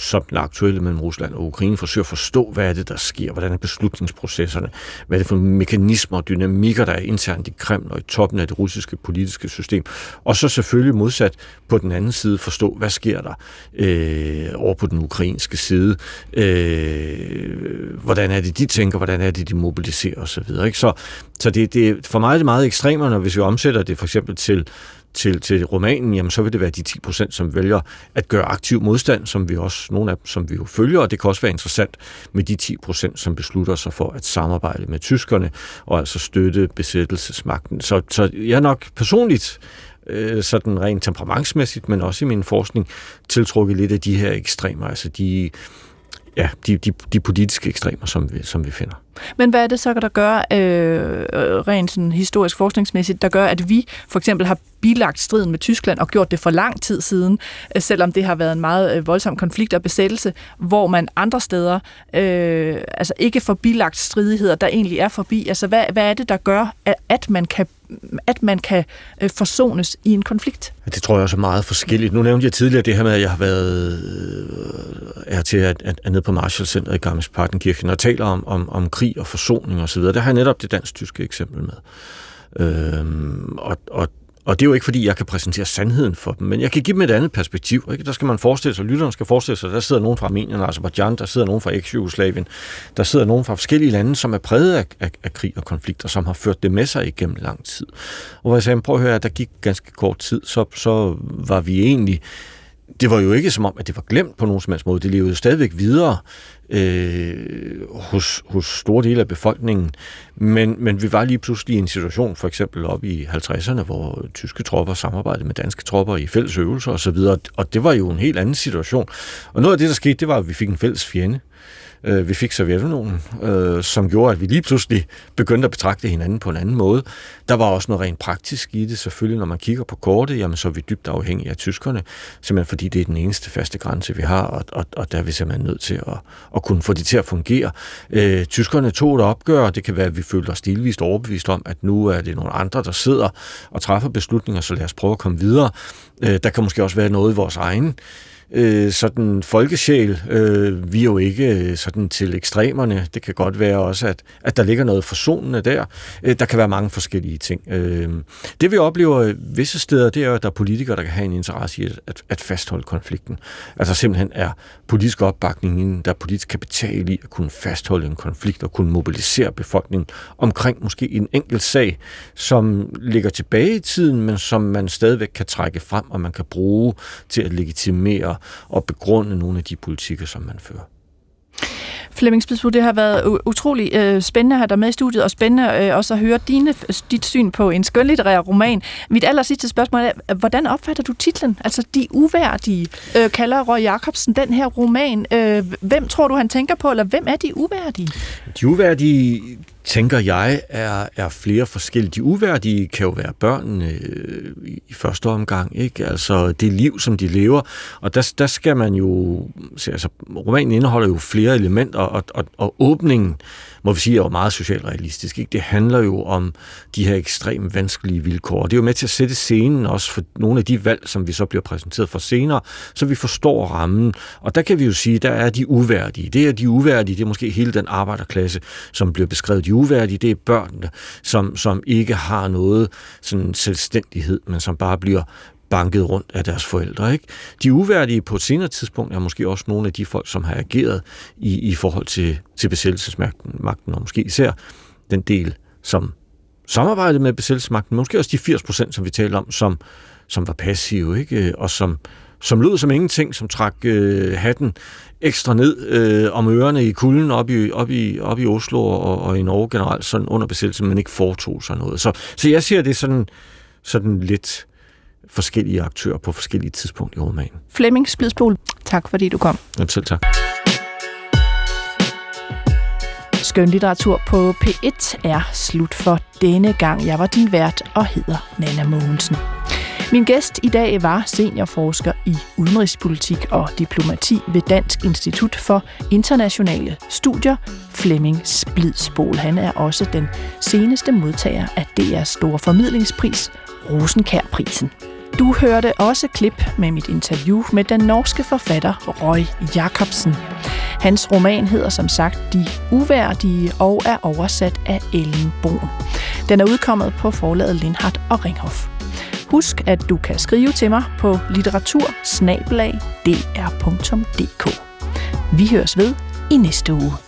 som den aktuelle mellem Rusland og Ukraine, forsøger at forstå, hvad er det, der sker, hvordan er beslutningsprocesserne, hvad er det for mekanismer og dynamikker, der er internt i Kreml og i toppen af det russiske politiske system. Og så selvfølgelig modsat på den anden side forstå, hvad sker der øh, over på den ukrainske side, øh, hvordan er det, de tænker, hvordan er det, de mobiliserer osv. Så, videre, ikke? så, så det, det, for mig er det meget ekstremerne, hvis vi omsætter det for eksempel til til, til romanen, jamen så vil det være de 10 procent, som vælger at gøre aktiv modstand, som vi også, nogle af dem, som vi jo følger, og det kan også være interessant med de 10 procent, som beslutter sig for at samarbejde med tyskerne, og altså støtte besættelsesmagten. Så, så jeg nok personligt øh, sådan rent temperamentsmæssigt, men også i min forskning, tiltrukket lidt af de her ekstremer, altså de, ja, de, de, de politiske ekstremer, som vi, som vi finder. Men hvad er det så, der gør, øh, rent sådan historisk forskningsmæssigt, der gør, at vi for eksempel har bilagt striden med Tyskland og gjort det for lang tid siden, øh, selvom det har været en meget øh, voldsom konflikt og besættelse, hvor man andre steder øh, altså ikke får bilagt stridigheder, der egentlig er forbi. Altså hvad, hvad er det, der gør, at man kan at man kan øh, forsones i en konflikt? Det tror jeg også er meget forskelligt. Nu nævnte jeg tidligere det her med, at jeg har været er til at, at, at nede på Marshall Center i Garmisch Partenkirchen og taler om, om, om krig og forsoning osv. Der har jeg netop det dansk-tyske eksempel med. Øhm, og, og og det er jo ikke, fordi jeg kan præsentere sandheden for dem, men jeg kan give dem et andet perspektiv. Ikke? Der skal man forestille sig, lytteren skal forestille sig, der sidder nogen fra Armenien og Azerbaijan, der sidder nogen fra eks-Jugoslavien, der sidder nogen fra forskellige lande, som er præget af, af, af krig og konflikter, som har ført det med sig igennem lang tid. Og hvor jeg sagde, prøv at høre, at der gik ganske kort tid, så, så var vi egentlig det var jo ikke som om, at det var glemt på nogen som helst måde. Det levede stadigvæk videre øh, hos, hos store dele af befolkningen. Men, men vi var lige pludselig i en situation, for eksempel op i 50'erne, hvor tyske tropper samarbejdede med danske tropper i fælles øvelser osv., og det var jo en helt anden situation. Og noget af det, der skete, det var, at vi fik en fælles fjende. Øh, vi fik Sovjetunionen, øh, som gjorde, at vi lige pludselig begyndte at betragte hinanden på en anden måde. Der var også noget rent praktisk i det, selvfølgelig. Når man kigger på kortet, jamen, så er vi dybt afhængige af tyskerne, simpelthen fordi det er den eneste faste grænse, vi har, og, og, og der er vi simpelthen nødt til at, at kunne få det til at fungere. Øh, tyskerne tog et opgør, og det kan være, at vi følte os stilvist overbevist om, at nu er det nogle andre, der sidder og træffer beslutninger, så lad os prøve at komme videre. Øh, der kan måske også være noget i vores egen øh, Øh, sådan folkesjæl. Øh, vi er jo ikke øh, sådan til ekstremerne. Det kan godt være også, at, at der ligger noget forsonende der. Øh, der kan være mange forskellige ting. Øh, det vi oplever visse steder, det er at der er politikere, der kan have en interesse i at, at, at fastholde konflikten. Altså simpelthen er politisk opbakning, der er politisk kapital i at kunne fastholde en konflikt og kunne mobilisere befolkningen omkring måske en enkelt sag, som ligger tilbage i tiden, men som man stadigvæk kan trække frem, og man kan bruge til at legitimere og begrunde nogle af de politikker, som man fører. Flemming Spidsbo, det har været utrolig øh, spændende at have dig med i studiet, og spændende øh, også at høre dine, dit syn på en skønlitterær roman. Mit aller sidste spørgsmål er, hvordan opfatter du titlen? Altså, De Uværdige, øh, kalder Røg Jacobsen den her roman. Øh, hvem tror du, han tænker på, eller hvem er De Uværdige? De Uværdige tænker jeg, er, er flere forskellige. De uværdige kan jo være børnene øh, i første omgang, ikke? Altså det liv, som de lever. Og der, der skal man jo... Altså, romanen indeholder jo flere elementer, og, og, og åbningen må vi sige, er jo meget socialrealistisk. Ikke? Det handler jo om de her ekstremt vanskelige vilkår. Og det er jo med til at sætte scenen også for nogle af de valg, som vi så bliver præsenteret for senere, så vi forstår rammen. Og der kan vi jo sige, der er de uværdige. Det er de uværdige, det er måske hele den arbejderklasse, som bliver beskrevet. De uværdige, det er børnene, som, som ikke har noget sådan selvstændighed, men som bare bliver banket rundt af deres forældre. Ikke? De uværdige på et senere tidspunkt er måske også nogle af de folk, som har ageret i, i forhold til, til besættelsesmagten, magten, og måske især den del, som samarbejdede med besættelsesmagten, måske også de 80 procent, som vi taler om, som, som var passive, ikke? og som, som lød som ingenting, som trak øh, hatten ekstra ned øh, om ørerne i kulden op i, op i, op i Oslo og, og i Norge generelt, sådan under besættelsen, men ikke foretog sig noget. Så, så jeg ser det sådan, sådan lidt forskellige aktører på forskellige tidspunkter i romanen. Flemming Splidsbol, tak fordi du kom. Ja, selv tak. Skønlitteratur på P1 er slut for denne gang. Jeg var din vært og hedder Nana Mogensen. Min gæst i dag var seniorforsker i udenrigspolitik og diplomati ved Dansk Institut for Internationale Studier, Flemming Splidsbol. Han er også den seneste modtager af DR's store formidlingspris, Rosenkærprisen. Du hørte også klip med mit interview med den norske forfatter Roy Jacobsen. Hans roman hedder som sagt De Uværdige og er oversat af Ellen Bohn. Den er udkommet på forlaget Lindhardt og Ringhof. Husk, at du kan skrive til mig på litteratursnabelag.dr.dk. Vi høres ved i næste uge.